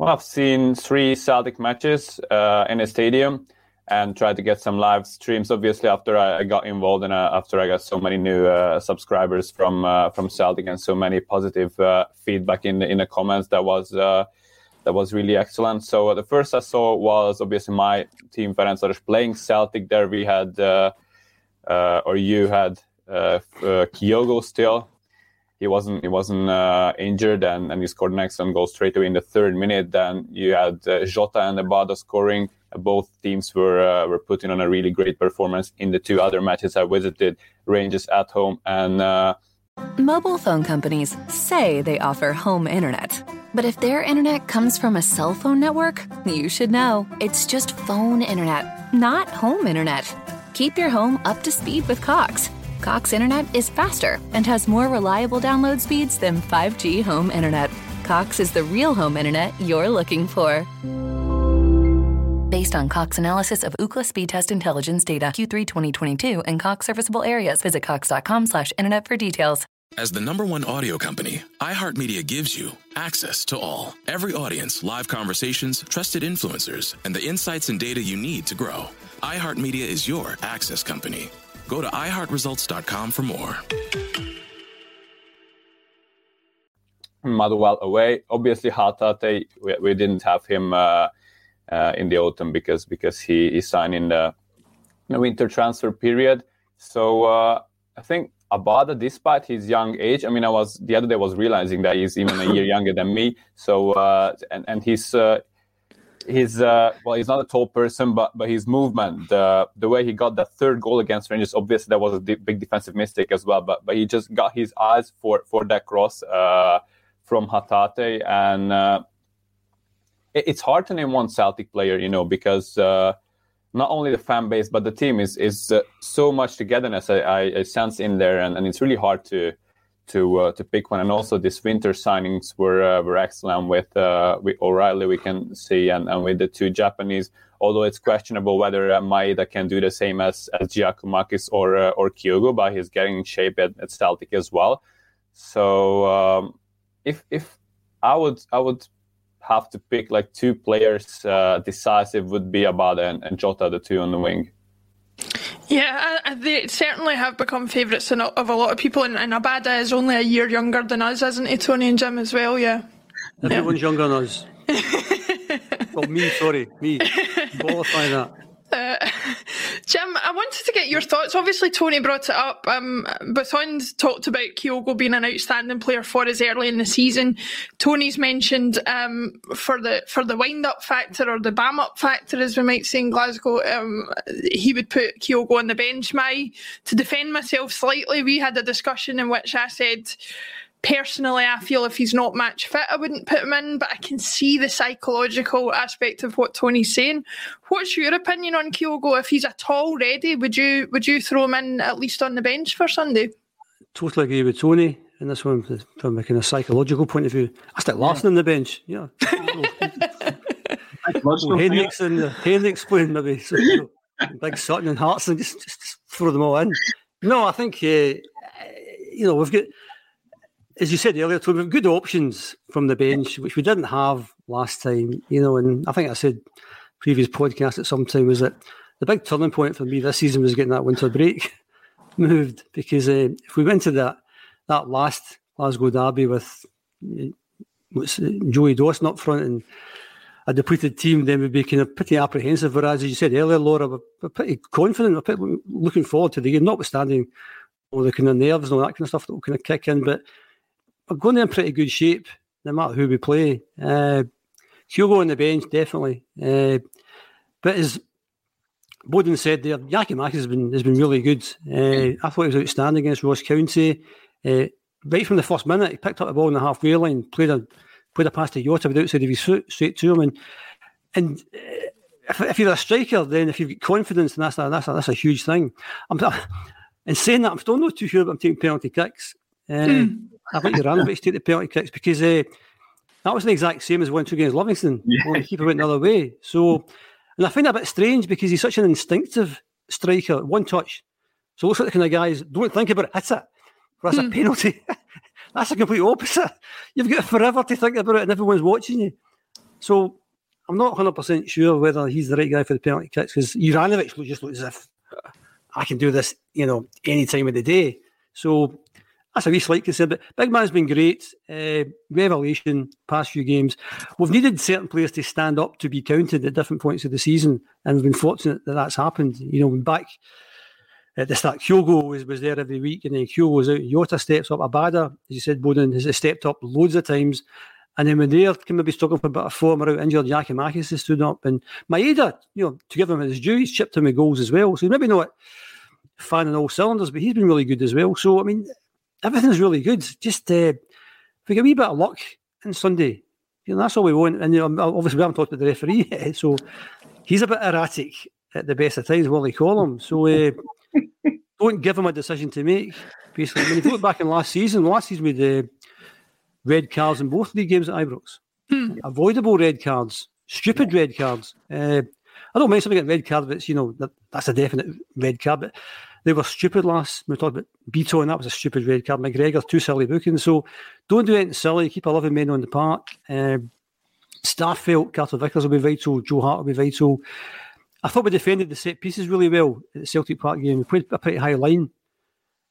Well, I've seen three Celtic matches uh, in a stadium and tried to get some live streams. Obviously, after I, got involved and after I got so many new uh, subscribers from uh, from Celtic and so many positive uh, feedback in the in the comments, that was uh, that was really excellent. So uh, the first I saw was obviously my team Ferencváros playing Celtic. There we had or you had Kyogo still he wasn't he wasn't uh, injured and, and he scored an excellent goal straight away in the third minute. Then you had uh, Jota and Abada scoring. both teams were uh, were putting on a really great performance in the two other matches I visited, Rangers at home and. Uh, Mobile phone companies say they offer home internet, but if their internet comes from a cell phone network, you should know it's just phone internet, not home internet. Keep your home up to speed with Cox. Cox Internet is faster and has more reliable download speeds than 5G home internet. Cox is the real home internet you're looking for. Based on Cox analysis of Ookla Speedtest Intelligence data Q3 2022 and Cox serviceable areas, visit Cox.com/slash/internet for details. As the number one audio company, iHeartMedia gives you access to all, every audience, live conversations, trusted influencers, and the insights and data you need to grow. iHeartMedia is your access company. Go to iHeartResults.com for more. Motherwell away. Obviously, Hatate, we, we didn't have him uh, uh, in the autumn because because he, he signed in the, in the winter transfer period. So uh, I think Abada, despite his young age, I mean, I was the other day was realizing that he's even a year [COUGHS] younger than me. So uh, and and he's uh, his uh, well, he's not a tall person, but but his movement, the the way he got that third goal against Rangers, obviously that was a big defensive mistake as well. But but he just got his eyes for for that cross uh, from Hatate, and uh, it, it's hard to name one Celtic player, you know, because uh, not only the fan base but the team is is uh, so much togetherness I, I, I sense in there, and, and it's really hard to to uh, to pick one. And also, this winter signings were uh, were excellent with uh, with O'Riley. We can see, and, and with the two Japanese. Although it's questionable whether uh, Maeda can do the same as as Giakoumakis or uh, or Kyogo, but he's getting in shape at, at Celtic as well. So um, if if I would I would have to pick like two players uh, decisive would be Abada and, and Jota, the two on the wing. Yeah, they certainly have become favourites of a lot of people, and, and Abada is only a year younger than us, isn't he, Tony and Jim, as well? Yeah. Everyone's yeah. younger than us. [LAUGHS] well, me, sorry, me. Qualify that. Uh, [LAUGHS] Jim, I wanted to get your thoughts. Obviously, Tony brought it up. Um, Botond talked about Kyogo being an outstanding player for us early in the season. Tony's mentioned um, for the for the wind up factor or the bam up factor, as we might say in Glasgow, um, he would put Kyogo on the bench. My to defend myself slightly, we had a discussion in which I said personally, I feel if he's not match fit, I wouldn't put him in, but I can see the psychological aspect of what Tony's saying. What's your opinion on Kyogo? If he's at all ready, would you would you throw him in at least on the bench for Sunday? Totally agree with Tony in this one from a kind of psychological point of view. I stick Larsson yeah. on the bench, yeah. [LAUGHS] Henrik's and Henrik's playing maybe so, you know, Big Sutton and Hartson, just, just, just throw them all in. No, I think uh, you know we've got as you said earlier, Tony, we've good options from the bench, which we didn't have last time. You know, and I think I said previous podcast at some time was that the big turning point for me this season was getting that winter break [LAUGHS] moved because uh, if we went to that that last Glasgow derby with uh, Joey Dawson up front and a depleted team, then we'd be kind of pretty apprehensive. Whereas, as you said earlier, Laura, we're, we're pretty confident. We're pretty looking forward to the game, notwithstanding all the kind of nerves and all that kind of stuff that will kind of kick in. But we're going in pretty good shape, no matter who we play. Uh, Kyogo on the bench, definitely. Uh, but as Botond said there, Giakoumakis has been has been really good. Uh, I thought he was outstanding against Ross County. Uh, right from the first minute, he picked up the ball in the halfway line, played a played a pass to Jota without outside of his foot straight to him. And and uh, if, if, you're a striker, then if you've got confidence, then that's a, that's a, that's a huge thing. I'm, and saying that, I'm still not too sure about taking penalty kicks. mm. I think Juranovic to take the penalty kicks because uh, that was the exact same as one two against Livingston. Yeah. The keeper went the other way. So, and I find that a bit strange because he's such an instinctive striker, one touch. So looks like the kind of guys don't think about it, hit it. That's mm. a hmm. penalty. [LAUGHS] That's a complete opposite. You've got forever to think about it, and everyone's watching you. So I'm not 100 percent sure whether he's the right guy for the penalty kicks because Juranovic just looks as if I can do this, you know, any time of the day. So that's a wee slight concern. But Big Man's been great. Uh, revelation past few games. We've needed certain players to stand up to be counted at different points of the season, and we've been fortunate that that's happened. You know, back at the start, Kyogo was, was there every week, and then Kyogo was out. Jota steps up. Abada, as you said, Botond has stepped up loads of times. And then when they're can maybe struggling for a bit of form or out injured, Giakoumakis has stood up. And Maeda, you know, to give him his due, he's chipped him with goals as well. So maybe not firing all cylinders, but he's been really good as well. So, I mean, everything's really good. Just uh, if we get a wee bit of luck on Sunday, you know, that's all we want. And you know, obviously, we haven't talked about the referee [LAUGHS] yet, so he's a bit erratic at the best of times, what they call him. So uh, don't give him a decision to make. Basically, I mean, if you look back in last season, last season we had uh, red cards in both of the games at Ibrox. Hmm. Avoidable red cards, stupid red cards. Uh, I don't mind something getting red card, but it's, you know, that, that's a definite red card. But they were stupid last. We talked about Bitton, that was a stupid red card. McGregor, two silly bookings. So don't do anything silly. Keep 11 men on the park. Um, Starfelt, Carter Vickers will be vital. Joe Hart will be vital. I thought we defended the set pieces really well at the Celtic Park game. We played a pretty high line,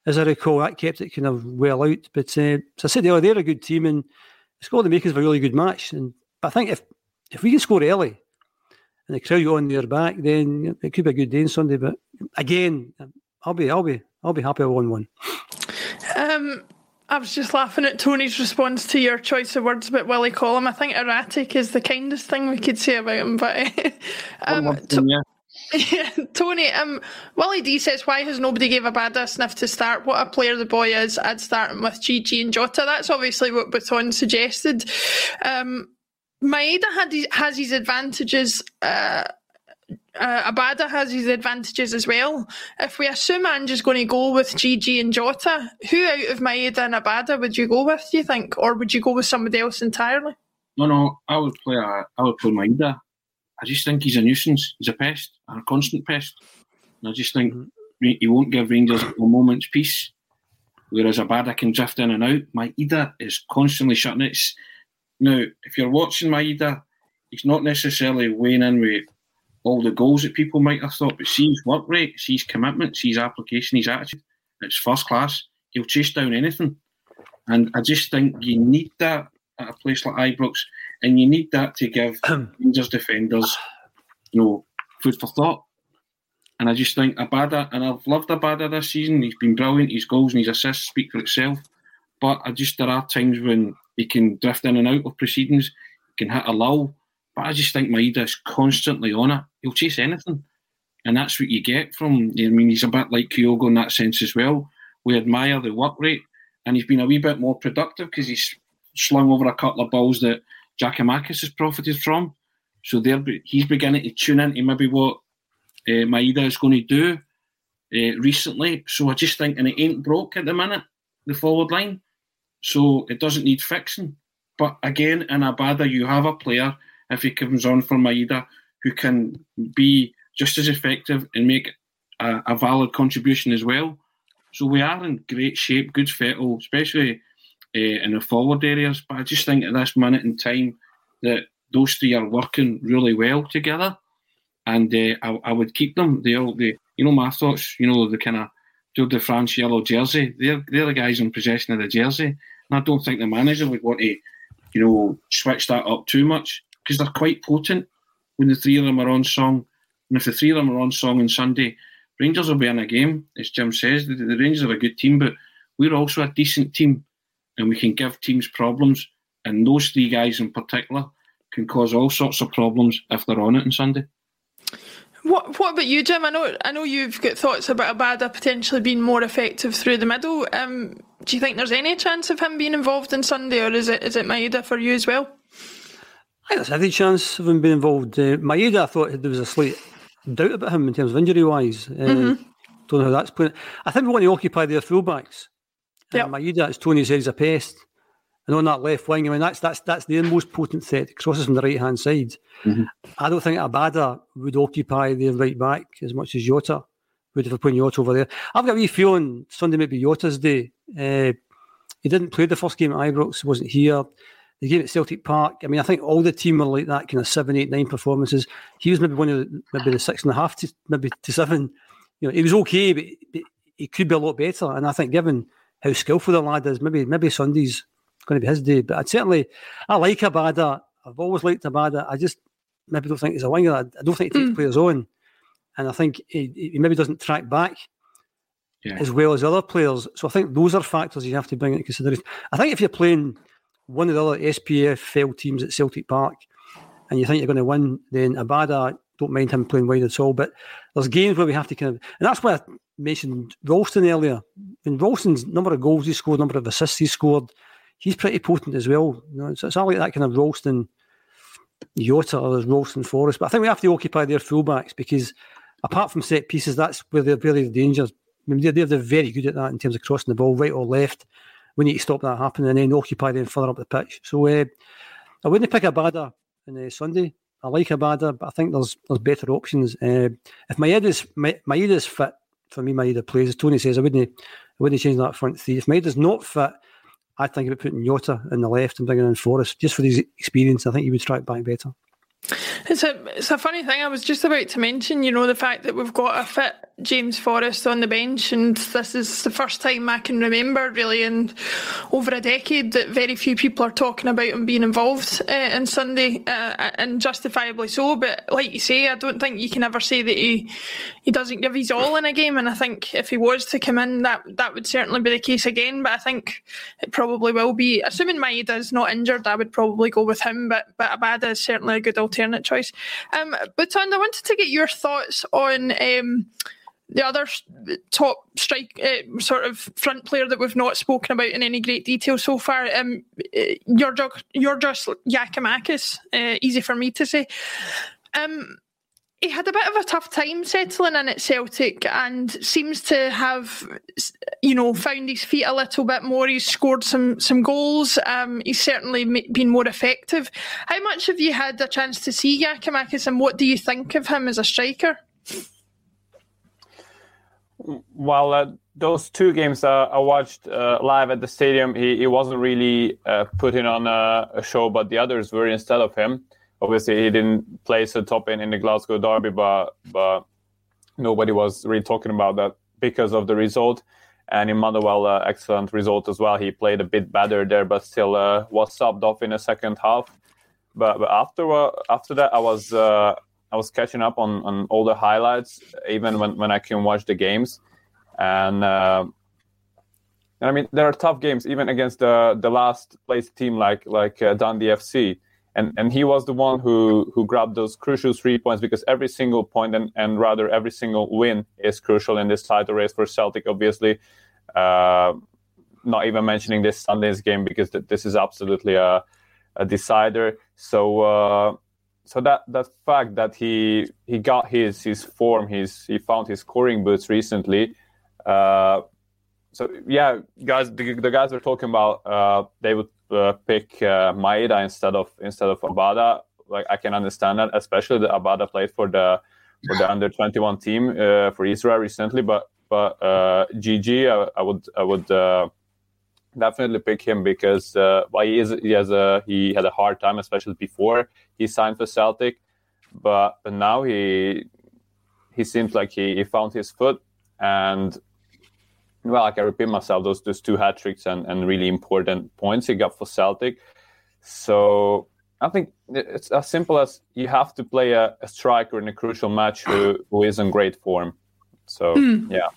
as I recall. That kept it kind of well out. But uh, as I said earlier, they're a good team and it's got the makers of a really good match. And I think if if we can score early and the crowd on their back, then it could be a good day on Sunday. But again, I'll be, I'll be, I'll be happy with one-one. Um, I was just laughing at Tony's response to your choice of words about Willie Collum. I think erratic is the kindest thing we could say about him. But [LAUGHS] um, to- yeah. [LAUGHS] Yeah, Tony, um, Willie D says, why has nobody gave Abada a sniff to start? What a player the boy is. I'd start him with GG and Jota. That's obviously what Botond suggested. Um, Maeda had his, has his advantages. Uh, uh, Abada has his advantages as well. If we assume Ange's going to go with Gigi and Jota, who out of Maeda and Abada would you go with? Do you think, or would you go with somebody else entirely? No, no, I would play. A, I would play Maeda. I just think he's a nuisance. He's a pest, a constant pest. And I just think he won't give Rangers a moment's peace. Whereas Abada can drift in and out. Maeda is constantly shutting it. Now, if you're watching Maeda, he's not necessarily weighing in with all the goals that people might have thought, but see his work rate, see his commitment, see his application, his attitude. It's first class. He'll chase down anything. And I just think you need that at a place like Ibrox, and you need that to give [CLEARS THROAT] Rangers defenders, you know, food for thought. And I just think Abada, and I've loved Abada this season. He's been brilliant. His goals and his assists speak for itself. But I just there are times when he can drift in and out of proceedings, he can hit a lull. But I just think Maeda's constantly on it. He'll chase anything. And that's what you get from I mean, he's a bit like Kyogo in that sense as well. We admire the work rate, and he's been a wee bit more productive because he's slung over a couple of balls that Giakoumakis has profited from. So he's beginning to tune into maybe what uh, Maeda is going to do uh, recently. So I just think, and it ain't broke at the minute, the forward line. So it doesn't need fixing. But again, in Abada, you have a player if he comes on for Maeda, who can be just as effective and make a, a, valid contribution as well. So we are in great shape, good fettle, especially uh, in the forward areas. But I just think at this minute in time that those three are working really well together, and uh, I, I, would keep them. They all, they, you know, my thoughts. You know, the kind of Tour de France yellow jersey. They're they're the guys in possession of the jersey, and I don't think the manager would want to, you know, switch that up too much because they're quite potent when the three of them are on song. And if the three of them are on song on Sunday, Rangers will be in a game. As Jim says, the, the Rangers are a good team, but we're also a decent team, and we can give teams problems. And those three guys in particular can cause all sorts of problems if they're on it on Sunday. What What about you, Jim? I know I know you've got thoughts about Abada potentially being more effective through the middle. Um, do you think there's any chance of him being involved in Sunday, or is it is it Maeda for you as well? I think there's every chance of him being involved. Uh, Maeda, I thought there was a slight doubt about him in terms of injury wise. Uh, mm-hmm. Don't know how that's playing. I think we want to occupy their fullbacks. Yeah, uh, Maeda, as Tony says, is a pest. And on that left wing, I mean, that's that's that's the most potent threat. Crosses from the right hand side. Mm-hmm. I don't think Abada would occupy the right back as much as Jota would if we're putting Jota over there. I've got a wee feeling Sunday might be Jota's day. Uh, he didn't play the first game at Ibrox, wasn't here. The game at Celtic Park, I mean, I think all the team were like that kind of seven, eight, nine performances. He was maybe one of the, maybe the six and a half to maybe to seven. You know, he was okay, but, but he could be a lot better. And I think given how skillful the lad is, maybe maybe Sunday's going to be his day. But I'd certainly, I like Abada. I've always liked Abada. I just maybe don't think he's a winger. I, don't think he takes mm. players on. And I think he, he maybe doesn't track back yeah. as well as other players. So I think those are factors you have to bring into consideration. I think if you're playing one of the other SPFL teams at Celtic Park and you think you're going to win, then Abada, don't mind him playing wide at all. But there's games where we have to kind of, and that's why I mentioned Ralston earlier. And Ralston's number of goals he scored, number of assists he scored, he's pretty potent as well. You know, it's, it's not like that kind of Ralston Jota or Ralston Forrest. But I think we have to occupy their fullbacks because apart from set pieces, that's where they're really the dangers. I mean, they're, they're very good at that in terms of crossing the ball right or left. We need to stop that happening and then occupy them further up the pitch. So uh, I wouldn't pick Abada on uh, Sunday. I like Abada, but I think there's there's better options. Uh, if Maeda's Maeda's fit for me, Maeda plays as Tony says. I wouldn't I wouldn't change that front three. If Maeda's not fit, I think about putting Jota in the left and bringing in Forrest just for his experience. I think he would strike back better. It's a it's a funny thing. I was just about to mention, you know, the fact that we've got a fit James Forrest on the bench, and this is the first time I can remember, really, in over a decade, that very few people are talking about him being involved uh, in Sunday, uh, and justifiably so. But like you say, I don't think you can ever say that he he doesn't give his all in a game. And I think if he was to come in, that that would certainly be the case again. But I think it probably will be, assuming Maeda is not injured, I would probably go with him. But but Abada is certainly a good alternate choice. Um, I wanted to get your thoughts on. Um, the other top strike uh, sort of front player that we've not spoken about in any great detail so far, um, you're, you're just Giakoumakis, uh, easy for me to say. Um, he had a bit of a tough time settling in at Celtic and seems to have, you know, found his feet a little bit more. He's scored some some goals. Um, he's certainly been more effective. How much have you had a chance to see Giakoumakis and what do you think of him as a striker? Well, uh, those two games uh, I watched uh, live at the stadium, he, he wasn't really uh, putting on a, a, show, but the others were instead of him. Obviously, he didn't place a top in in the Glasgow Derby, but but nobody was really talking about that because of the result. And in Motherwell, uh, excellent result as well. He played a bit better there, but still uh, was subbed off in the second half. But, but after after that, I was uh, I was catching up on, on all the highlights, even when, when I can watch the games. And, uh, and I mean, there are tough games, even against the the last place team like like uh, Dundee FC. And and he was the one who who grabbed those crucial three points because every single point and, and rather every single win is crucial in this title race for Celtic. Obviously, uh, not even mentioning this Sunday's game because th- this is absolutely a, a decider. So uh, so that that fact that he he got his his form, his he found his scoring boots recently. Uh, so yeah, guys, the, the guys are talking about uh, they would uh, pick uh, Maeda instead of instead of Abada. Like I can understand that, especially that Abada played for the for the under twenty one team uh, for Israel recently. But but uh, GG, I, I would I would uh, definitely pick him because uh, well, he is he has a he had a hard time, especially before he signed for Celtic, but, but now he he seems like he, he found his foot and well, I can repeat myself those those two hat tricks and, and really important points he got for Celtic. So I think it's as simple as you have to play a, a striker in a crucial match who, who is in great form. So Hmm. yeah.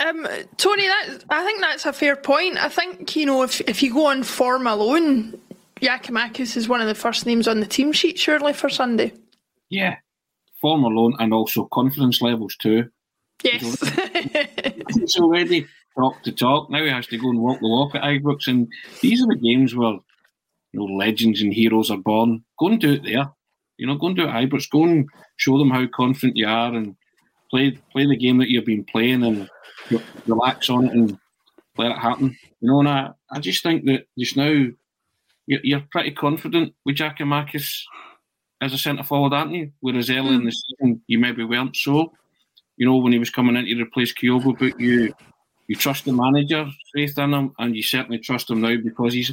Um, Tony, that I think that's a fair point. I think you know if if you go on form alone, Giakoumakis is one of the first names on the team sheet, surely for Sunday. Yeah, form alone and also confidence levels too. Yes. [LAUGHS] He's already talk to talk. Now he has to go and walk the walk at Ibrox, and these are the games where you know legends and heroes are born. Go and do it there. You know, go and do it at Ibrox. Go and show them how confident you are, and play play the game that you've been playing, and relax on it and let it happen. You know, and I, I just think that just now you're, pretty confident with Giakoumakis as a centre forward, aren't you? Whereas early in hmm. the season you maybe weren't so. You know, when he was coming in to replace Kyogo, but you you trust the manager, faith in him, and you certainly trust him now because he's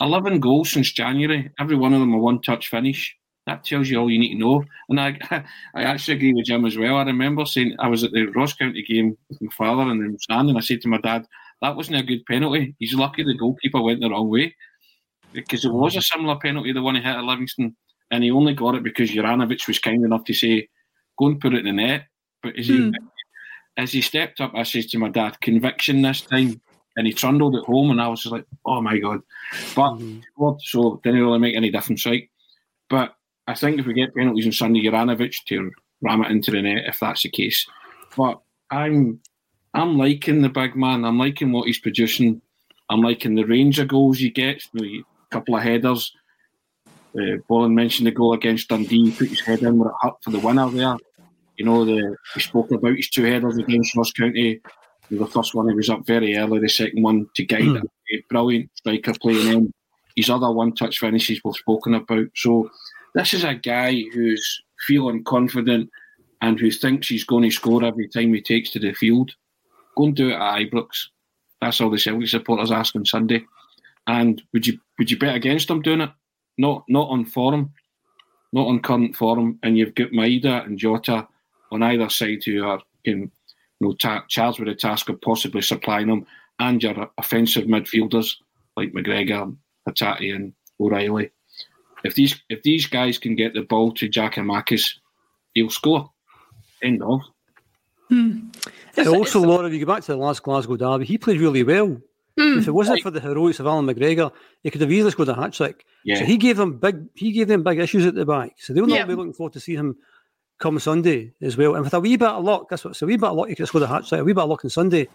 11 goals since January. Every one of them a one touch finish. That tells you all you need to know. And I, [LAUGHS] I actually agree with Jim as well. I remember saying I was at the Ross County game with my father and I'm standing. I said to my dad, that wasn't a good penalty. He's lucky the goalkeeper went the wrong way because it was a similar penalty, the one he hit at Livingston, and he only got it because Juranovic was kind enough to say, go and put it in the net. But as he, as he stepped up, I says to my dad, conviction this time. And he trundled it home, and I was just like, oh my God. But, well, so didn't really make any difference, right? But I think if we get penalties on Sunday, Juranovic to ram it into the net, if that's the case. But I'm I'm liking the big man. I'm liking what he's producing. I'm liking the range of goals he gets. A couple of headers. Uh, Botond mentioned the goal against Dundee. He put his head in where it hurt for the winner there. You know, the we spoke about his two headers against Ross County. The first one he was up very early. The second one to guide hmm. it. A Brilliant striker playing in. His other one-touch finishes we've spoken about. So this is a guy who's feeling confident and who thinks he's going to score every time he takes to the field. Go and do it at Ibrox. That's all the Celtic supporters ask on Sunday. And would you would you bet against him doing it? Not not on form, not on current form. And you've got Maeda and Jota on either side who are can you know ta- charged with the task of possibly supplying them, and your offensive midfielders like McGregor, Hatate, and O'Riley. If these if these guys can get the ball to Giakoumakis, he'll score. End of. And also, Laura, if you go back to the last Glasgow derby, he played really well. Hmm. If it wasn't for the heroics of Allan McGregor, he could have easily scored a hat trick. Yeah. So he gave them big. He gave them big issues at the back. So they'll not Yeah. be looking forward to see him come Sunday as well. And with a wee bit of luck, that's what. So a wee bit of luck, you could have scored a hat trick. A wee bit of luck on Sunday.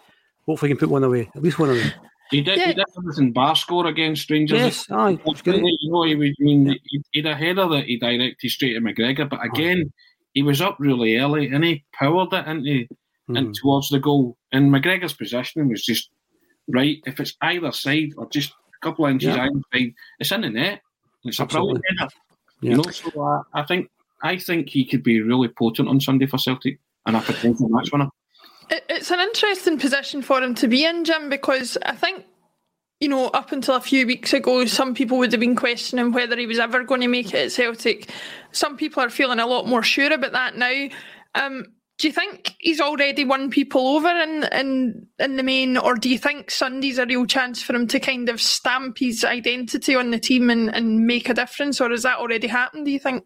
Hopefully, he can put one away. At least one away. He did, he did everything bar score against Rangers. Yes, aye, it's great. You know, he, would, I mean, he, he had a header that he directed straight at McGregor, but again, he was up really early and he powered it into and towards the goal. And McGregor's positioning was just right. If it's either side or just a couple of inches Yeah. either side, it's in the net. It's a Absolutely. brilliant header. Yeah. You know, so uh, I think I think he could be really potent on Sunday for Celtic and a potential match winner. It, it's an interesting position for him to be in, Jim, because I think, you know, up until a few weeks ago, some people would have been questioning whether he was ever going to make it at Celtic. Some people are feeling a lot more sure about that now. Um, do you think he's already won people over in, in in the main, or do you think Sunday's a real chance for him to kind of stamp his identity on the team and, and make a difference, or has that already happened? Do you think?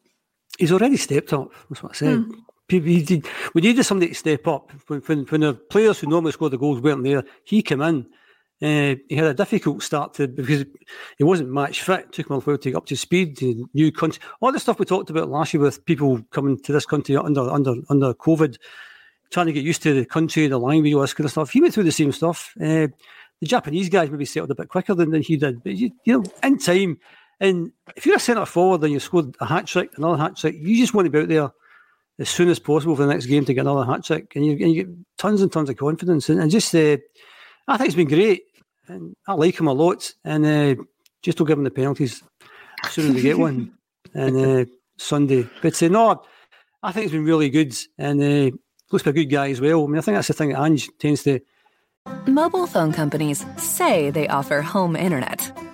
He's already stepped up. That's what I said. Did, we needed somebody to step up. When, when, when the players who normally score the goals weren't there, he came in. Uh, he had a difficult start to because he wasn't match fit. It took him a while to get up to speed. The new country, all the stuff we talked about last year with people coming to this country under under under COVID, trying to get used to the country, the language, all this kind of stuff. He went through the same stuff. Uh, the Japanese guys maybe settled a bit quicker than, than he did, but you, you know, in time. And if you're a centre forward and you scored a hat trick, another hat trick, you just want to be out there as soon as possible for the next game to get another hat trick, and you, and you get tons and tons of confidence. And, and just, uh, I think it's been great, and I like him a lot. And uh, just don't give him the penalties as soon as we get [LAUGHS] one, and uh, Sunday. But uh, no, I think it's been really good, and uh, looks like a good guy as well. I mean, I think that's the thing that Ange tends to. Mobile phone companies say they offer home internet.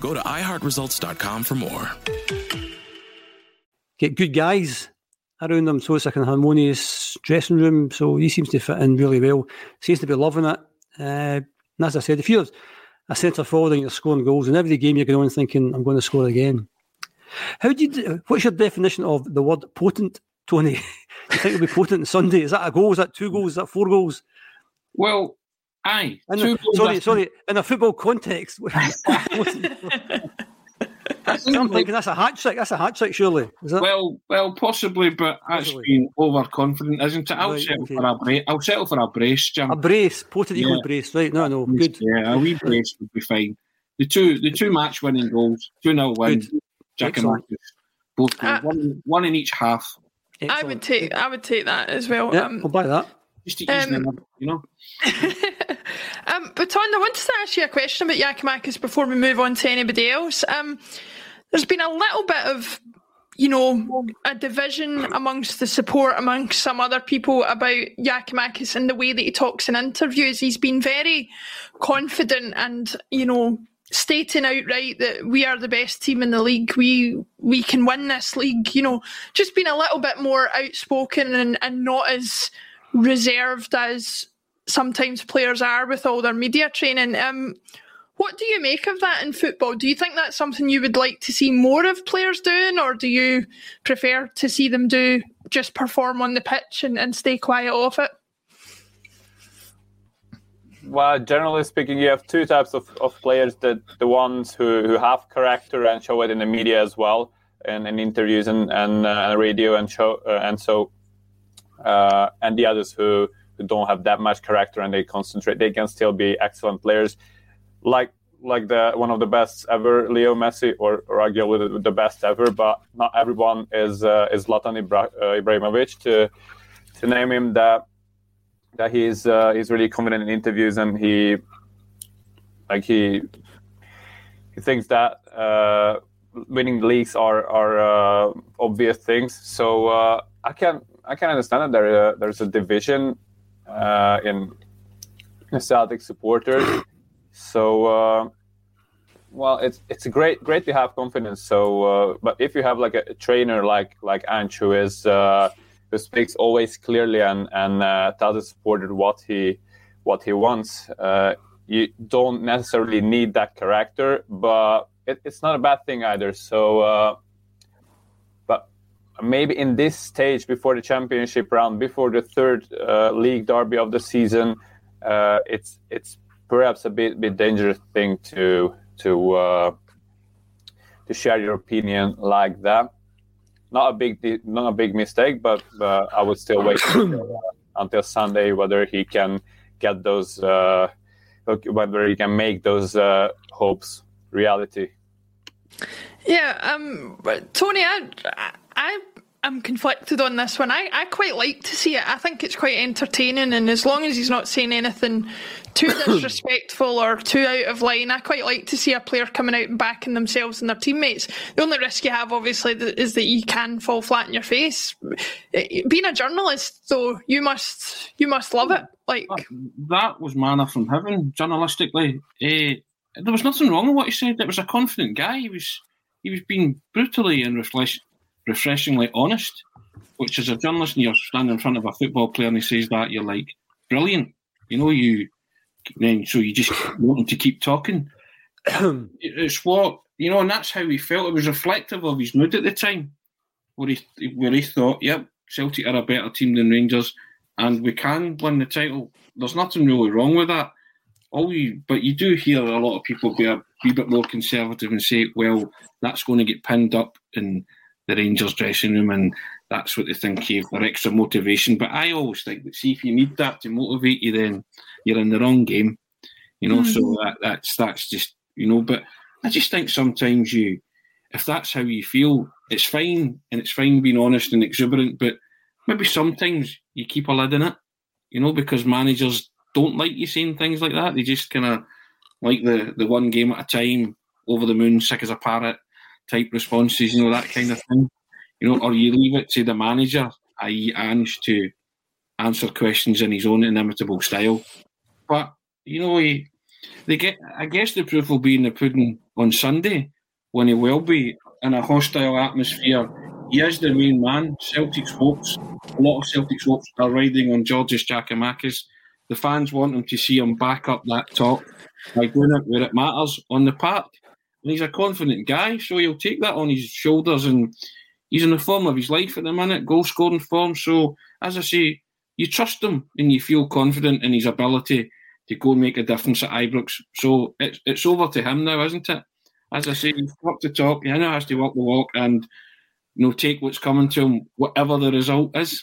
Go to iHeartResults.com for more. Get good guys around them, so it's like an harmonious dressing room. So he seems to fit in really well. Seems to be loving it. Uh, and as I said, if you're a centre forward and you're scoring goals, in every game you're going on thinking, I'm going to score again. How do you? What's your definition of the word potent, Tony? [LAUGHS] you think it'll be potent on Sunday? Is that a goal? Is that two goals? Is that four goals? Well, aye. In two a, goals sorry, after- sorry. In a football context, [LAUGHS] I'm thinking that's a hat trick. That's a hat trick, surely. Is that? Well, well, possibly, but that's been overconfident, isn't it? I'll Right, settle okay. for a brace. I'll settle for a brace, Jim. A brace, potent equal Yeah. brace, right? No, no, good. Yeah, a wee brace would be fine. The two, the two match winning goals, two 0 win. Giakoumakis, both goals, one, one in each half. I would take I would take that as well. Yeah, Um, I'll buy that. Just to ease Um, them up, you know. [LAUGHS] Um, but Ton, I wanted to ask you a question about Giakoumakis before we move on to anybody else. Um, there's been a little bit of, you know, a division amongst the support, amongst some other people about Giakoumakis and the way that he talks in interviews. He's been very confident and, you know, stating outright that we are the best team in the league. We we can win this league. You know, just being a little bit more outspoken and, and not as reserved as sometimes players are with all their media training. Um, what do you make of that in football? Do you think that's something you would like to see more of players doing, or do you prefer to see them do just perform on the pitch and, and stay quiet off it? Well, generally speaking, you have two types of, of players: that the ones who, who have character and show it in the media as well, and in interviews and and uh, radio and show uh, and so, uh, and the others who, who don't have that much character and they concentrate. They can still be excellent players, like like the one of the best ever, Leo Messi, or, or arguably the, best ever. But not everyone is uh, is Zlatan Ibra- uh, Ibrahimovic to to name him that that he's uh, he's really confident in interviews and he like he he thinks that uh, winning leagues are are uh, obvious things. So I can I can understand that there uh, there's a division uh, in Celtic supporters. So uh, well, it's it's great great to have confidence. So uh, but if you have like a, trainer like like Ange who is uh, who speaks always clearly and and tells the supporter what he what he wants. You don't necessarily need that character, but it, it's not a bad thing either. So, maybe in this stage before the championship round, before the third uh, league derby of the season, uh, it's it's perhaps a bit bit dangerous thing to to uh, to share your opinion like that not a big not a big mistake, but uh, I would still wait [COUGHS] until, uh, until Sunday whether he can get those uh, whether he can make those uh, hopes reality. Yeah, um, but Tony, I, I, I'm conflicted on this one. I, I quite like to see it. I think it's quite entertaining, and as long as he's not saying anything too [COUGHS] disrespectful or too out of line, I quite like to see a player coming out and backing themselves and their teammates. The only risk you have, obviously, is that you can fall flat in your face. Eh, Being a journalist, though, you must you must love it. Like That was manna from heaven, journalistically. Eh, there was nothing wrong with what he said. It was a confident guy. He was he was being brutally and refreshingly honest. which as a journalist, and you're standing in front of a football player and he says that, you're like, brilliant. You know, you then so you just want him to keep talking. [CLEARS THROAT] it's what you know, and that's how he felt. It was reflective of his mood at the time, where he where he thought, "Yep, Celtic are a better team than Rangers, and we can win the title." There's nothing really wrong with that. All you, but you do hear a lot of people be a wee bit more conservative and say, "Well, that's going to get pinned up in the Rangers dressing room, and that's what they think here for extra motivation." But I always think that see if you need that to motivate you, then you're in the wrong game. You know, mm-hmm. so that, that's that's just you know. But I just think sometimes you, if that's how you feel, it's fine and it's fine being honest and exuberant. But maybe sometimes you keep a lid in it, you know, because managers don't like you saying things like that. They just kind of like the the one game at a time, over the moon, sick as a parrot type responses, you know, that kind of thing. You know, or you leave it to the manager, i.e., Ange, to answer questions in his own inimitable style. But you know, he, they get. I guess the proof will be in the pudding on Sunday when he will be in a hostile atmosphere. He is the main man. Celtic's hopes, a lot of Celtic's hopes are riding on Georgios Giakoumakis. The fans want him to see him back up that top by going out where it matters on the park. And he's a confident guy, so he'll take that on his shoulders. And he's in the form of his life at the minute, goal scoring form. So, as I say, you trust him and you feel confident in his ability to go and make a difference at Ibrox. So it's it's over to him now, isn't it? As I say, he's walked the talk. He now has to walk the walk and you know take what's coming to him, whatever the result is.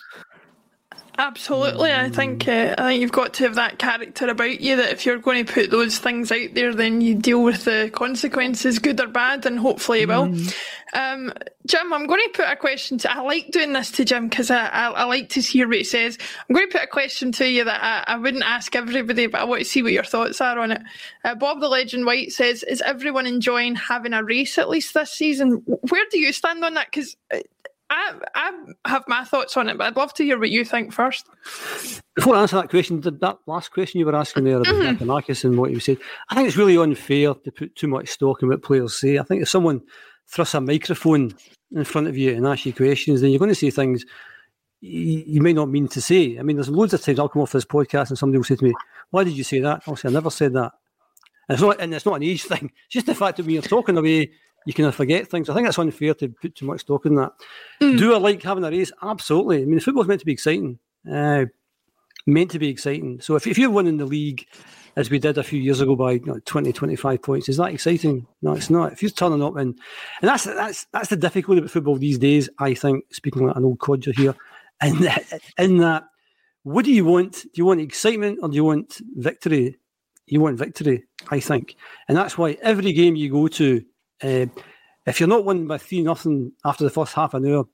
Absolutely, I think uh, I think you've got to have that character about you that if you're going to put those things out there, then you deal with the consequences, good or bad, and hopefully you will. Mm. Um, Jim, I'm going to put a question to. I like doing this to Jim because I, I, I like to hear what he says. I'm going to put a question to you that I, I wouldn't ask everybody, but I want to see what your thoughts are on it. Uh, Bob the Legend White says, "Is everyone enjoying having a race at least this season? Where do you stand on that? Because uh, I, I have my thoughts on it, but I'd love to hear what you think first. Before I answer that question, that last question you were asking there about mm-hmm. Marcus and what you said, I think it's really unfair to put too much stock in what players say. I think if someone thrusts a microphone in front of you and asks you questions, then you're going to say things you, you may not mean to say. I mean, there's loads of times I'll come off this podcast and somebody will say to me, "Why did you say that?" I'll say, "I never said that." And it's not, and it's not an age [LAUGHS] thing. It's just the fact that when you're talking away you kind of forget things. I think it's unfair to put too much stock in that. Mm. Do I like having a race? Absolutely. I mean, football's meant to be exciting. Uh, meant to be exciting. So if, if you're winning the league, as we did a few years ago by you know, 20, 25 points, is that exciting? No, it's not. If you're turning up and and that's that's that's the difficulty with football these days. I think speaking like an old codger here, [LAUGHS] and in that, what do you want? Do you want excitement or do you want victory? You want victory, I think, and that's why every game you go to uh, if you're not winning by three nothing after the first half an hour,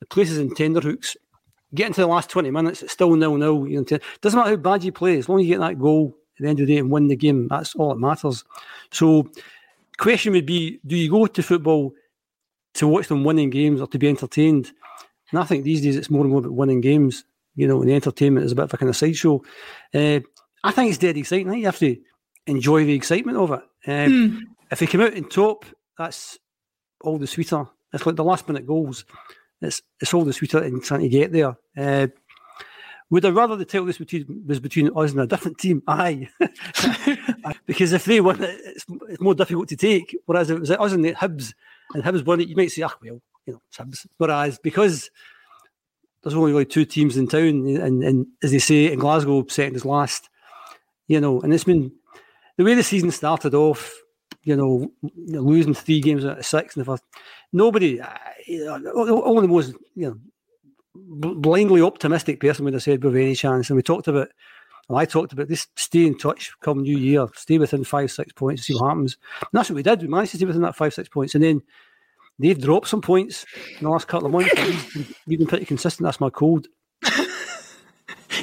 the place is in tenderhooks. Get into the last twenty minutes, it's still nil nil. You know, doesn't matter how bad you play, as long as you get that goal at the end of the day and win the game, that's all that matters. So, question would be: Do you go to football to watch them winning games or to be entertained? And I think these days it's more and more about winning games. You know, and the entertainment is a bit of a kind of sideshow. Uh, I think it's dead exciting. I think you have to enjoy the excitement of it. Uh, mm. If you come out in top that's all the sweeter. It's like the last minute goals. It's it's all the sweeter in trying to get there. Uh, would I rather the title was between, was between us and a different team? Aye, [LAUGHS] because if they win it, it's, it's more difficult to take. Whereas if it was us and the Hibs and Hibs won it, you might say, ah, well, you know, it's Hibs. Whereas because there's only really two teams in town, and, and as they say in Glasgow, second is last. You know, and it's been the way the season started off you know, losing three games out of six in the first. Nobody, uh, only the most, you know, blindly optimistic person would have said with any chance. And we talked about, well, I talked about this stay in touch come New Year, stay within five, six points, see what happens. And that's what we did. We managed to stay within that five, six points. And then they've dropped some points in the last couple of months. We've been pretty consistent. That's my code. [LAUGHS]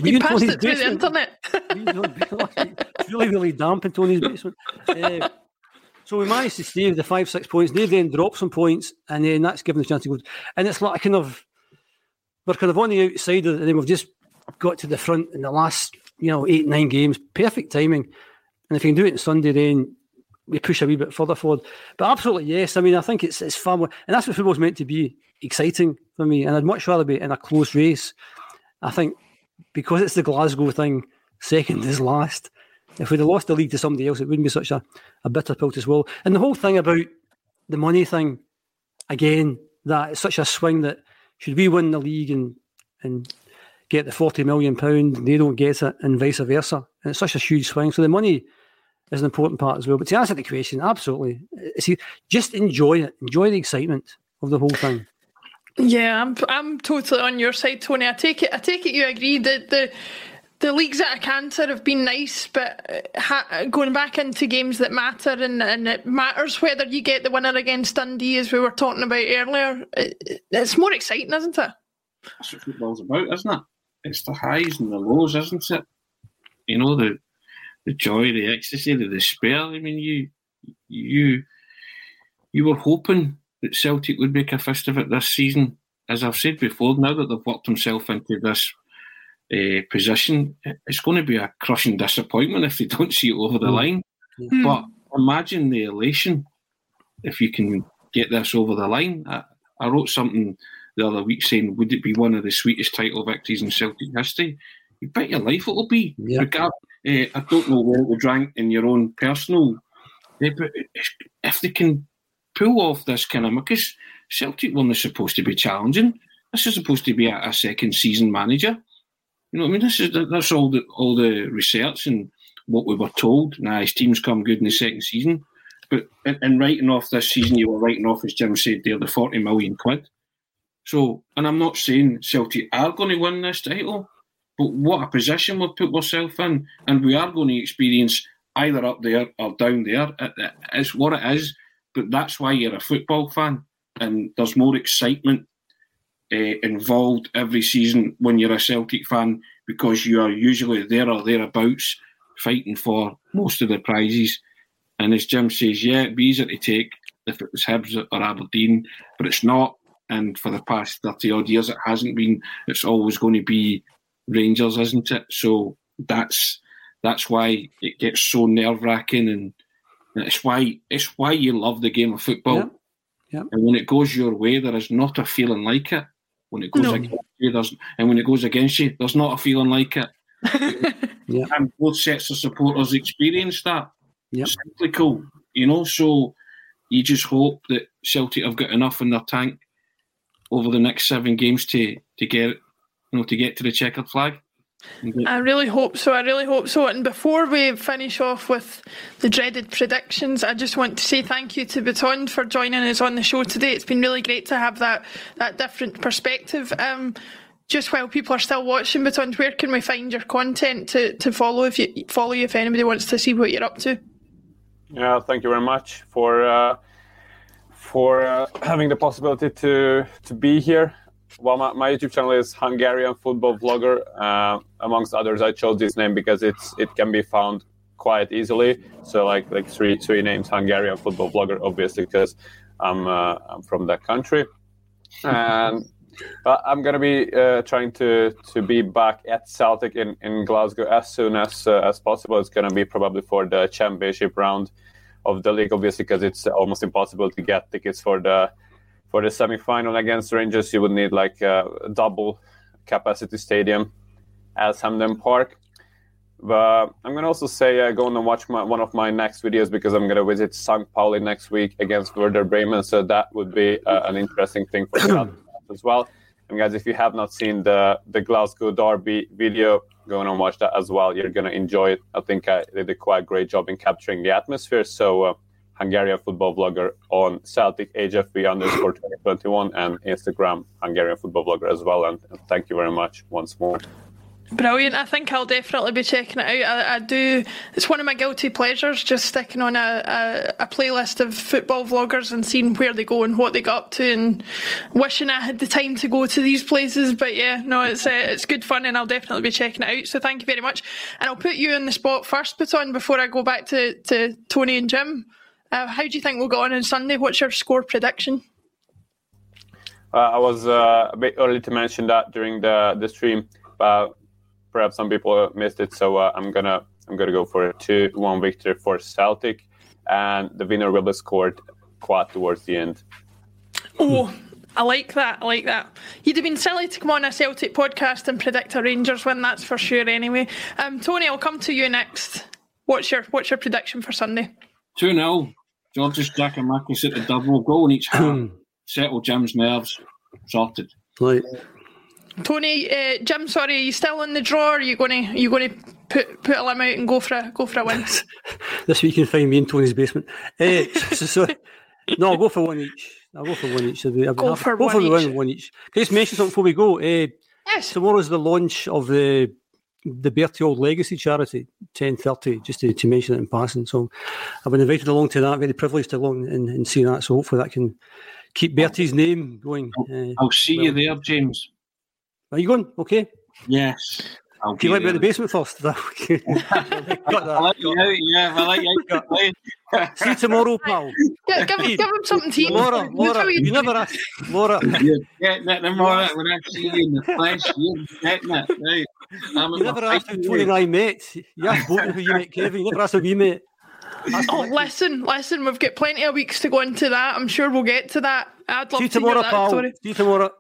you passed it through the internet. it's really, really damp in Tony's basement. Uh, [LAUGHS] so we managed to stay the five, six points. They then drop some points, and then that's given the chance to go. And it's like kind of we're kind of on the outside, and then we've just got to the front in the last, you know, eight, nine games. Perfect timing. And if you can do it on Sunday, then we push a wee bit further forward. But absolutely, yes. I mean, I think it's it's far more, and that's what football's meant to be. exciting for me, and I'd much rather be in a close race. I think because it's the Glasgow thing, second is last. If we'd have lost the league to somebody else, it wouldn't be such a, a bitter pill to swallow. And the whole thing about the money thing, again, that it's such a swing that should we win the league and and get the forty million pound, they don't get it, and vice versa. And it's such a huge swing. So the money is an important part as well. But to answer the question, absolutely, see, just enjoy it, enjoy the excitement of the whole thing. Yeah, I'm I'm totally on your side, Tony. I take it I take it you agree that the the leagues at a canter have been nice, but uh, ha- going back into games that matter and, and it matters whether you get the winner against Dundee, as we were talking about earlier. It, it's more exciting, isn't it? That's what football's about, isn't it? It's the highs and the lows, isn't it? You know the the joy, the ecstasy, the despair. I mean, you you you were hoping that Celtic would make a fist of it this season. As I've said before, now that they've worked themselves into this uh, position, it's going to be a crushing disappointment if they don't see it over the Mm. line. Mm. But imagine the elation if you can get this over the line. I, I wrote something the other week saying, would it be one of the sweetest title victories in Celtic history? You bet your life it'll be. Eh, I don't know where it would rank in your own personal, eh, but if- they can pull off this kind of, because Celtic weren't supposed to be challenging. This is supposed to be a, a second season manager. You know I mean? This is that's all the all the research and what we were told. Nah, his team's come good in the second season. But in, in writing off this season, you were writing off, as Jim said there, the 40 million quid. So, and I'm not saying Celtic are going to win this title, but what a position we've put ourselves in. And we are going to experience either up there or down there. It- it- It's what it is. But that's why you're a football fan. And there's more excitement uh, involved every season when you're a Celtic fan because you are usually there or thereabouts fighting for most of the prizes. And as Jim says, yeah, it'd be easier to take if it was Hibs or Aberdeen, but it's not. And for the past 30 odd years, it hasn't been. It's always going to be Rangers, isn't it? So that's that's why it gets so nerve wracking, and it's why it's why you love the game of football. Yeah. And when it goes your way, there is not a feeling like it. When it goes No. against you, there's and when it goes against you, there's not a feeling like it. [LAUGHS] Yeah. And both sets of supporters experience that. Yep. Cyclical, you know. So you just hope that Celtic have got enough in their tank over the next seven games to to get you know to get to the checkered flag. And get- I really hope so. I really hope so. And before we finish off with the dreaded predictions, I just want to say thank you to Botond for joining us on the show today. It's been really great to have that that different perspective. Um, just while people are still watching Botond, where can we find your content to, to follow if you follow you if anybody wants to see what you're up to? Yeah, thank you very much for uh, for uh, having the possibility to to be here. Well, my, my YouTube channel is Hungarian Football Vlogger. Uh, amongst others, I chose this name because it's it can be found quite easily. So like like three three names, Hungarian Football Vlogger, obviously because I'm uh, I'm from that country, and I'm gonna be uh, trying to to be back at Celtic in, in Glasgow as soon as uh, as possible. It's gonna be probably for the championship round of the league, obviously, because it's almost impossible to get tickets for the for the semi final against Rangers. You would need like a double capacity stadium as Hampden Park. But I'm gonna also say uh, go on and watch my, one of my next videos because I'm gonna visit St. Pauli next week against Werder Bremen. So that would be uh, an interesting thing for Celtic [COUGHS] as well. And guys, if you have not seen the the Glasgow Derby video, go and watch that as well. You're gonna enjoy it. I think I did a quite great job in capturing the atmosphere. So. Uh, Hungarian football vlogger on Celtic HFV underscore 2021 and Instagram Hungarian football vlogger as well. And, and thank you very much once more. Brilliant. I think I'll definitely be checking it out. I, I do. It's one of my guilty pleasures, just sticking on a, a, a playlist of football vloggers and seeing where they go and what they got up to, and wishing I had the time to go to these places. But yeah, no, it's uh, it's good fun, and I'll definitely be checking it out. So thank you very much. And I'll put you in the spot first, Botond, before I go back to, to Tony and Jim. Uh, how do you think we'll go on on Sunday? What's your score prediction? Uh, I was uh, a bit early to mention that during the, the stream, but perhaps some people missed it. So uh, I'm gonna I'm gonna go for a two-one victory for Celtic, and the winner will be scored quite towards the end. Oh, I like that. I like that. You'd have been silly to come on a Celtic podcast and predict a Rangers win. That's for sure. Anyway, um, Tony, I'll come to you next. What's your What's your prediction for Sunday? Two 0 Georgios Giakoumakis at the double goal in each half. [CLEARS THROAT] Settle Jim's nerves. Sorted. Right. Tony, uh, Jim, sorry, are you still in the draw? Or are you going to you going to put put a limb out and go for a go for a win? [LAUGHS] This week you can find me in Tony's basement. Eh, so, so, no, I'll go for one each. I'll go for one each. I'll be, I'll Go for go one for the each. win, one each. Can I just mention something before we go? Eh, yes. Tomorrow's the launch of the the Bertie Auld Legacy charity, ten thirty. Just to, to mention it in passing. So I've been invited along to that. Very privileged to along and, and see that. So hopefully that can keep Bertie's name going. Eh, I'll see you there, James. are you going? Okay. Yes. I'll Do you be like me at the basement first? [LAUGHS] [LAUGHS] Got I like you out, yeah, I like you out. [LAUGHS] See you tomorrow, pal. Yeah, give, give him something to eat. Laura, Laura, you you- never asked. Laura. You're getting it tomorrow when I see you in the flesh. You're getting it, right? I'm You never asked how Tony and I met. You asked both who you met, Kevin. You never asked how we met. Oh, listen, listen, we've got plenty of weeks to go into that. I'm sure we'll get to that. I'd love See you to tomorrow, hear that pal. story. See you tomorrow.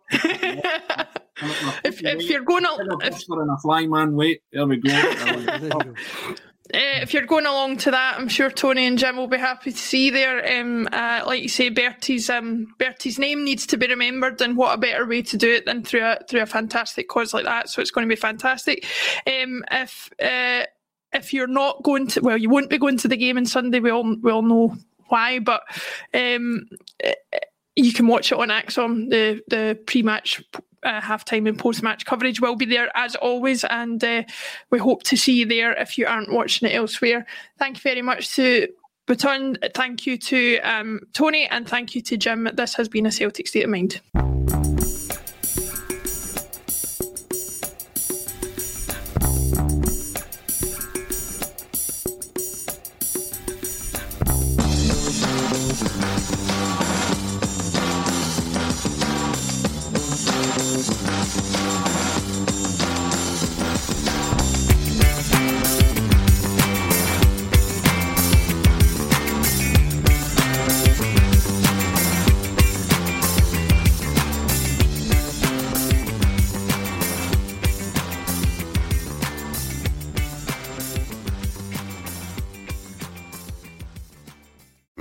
If, if you're going al- if, Buster a fly man, wait. There we go. [LAUGHS] uh, if you're going along to that, I'm sure Tony and Jim will be happy to see you there. Um, uh, like you say, Bertie's um, Bertie's name needs to be remembered, and what a better way to do it than through a through a fantastic cause like that. So it's going to be fantastic. Um, if uh, if you're not going to, well, you won't be going to the game on Sunday. We all we all know why, but um, uh, you can watch it on ACSOM. The the pre-match, uh, halftime, and post-match coverage will be there as always, and uh, we hope to see you there if you aren't watching it elsewhere. Thank you very much to Botond. Thank you to um, Tony, and thank you to Jim. This has been a Celtic State of Mind.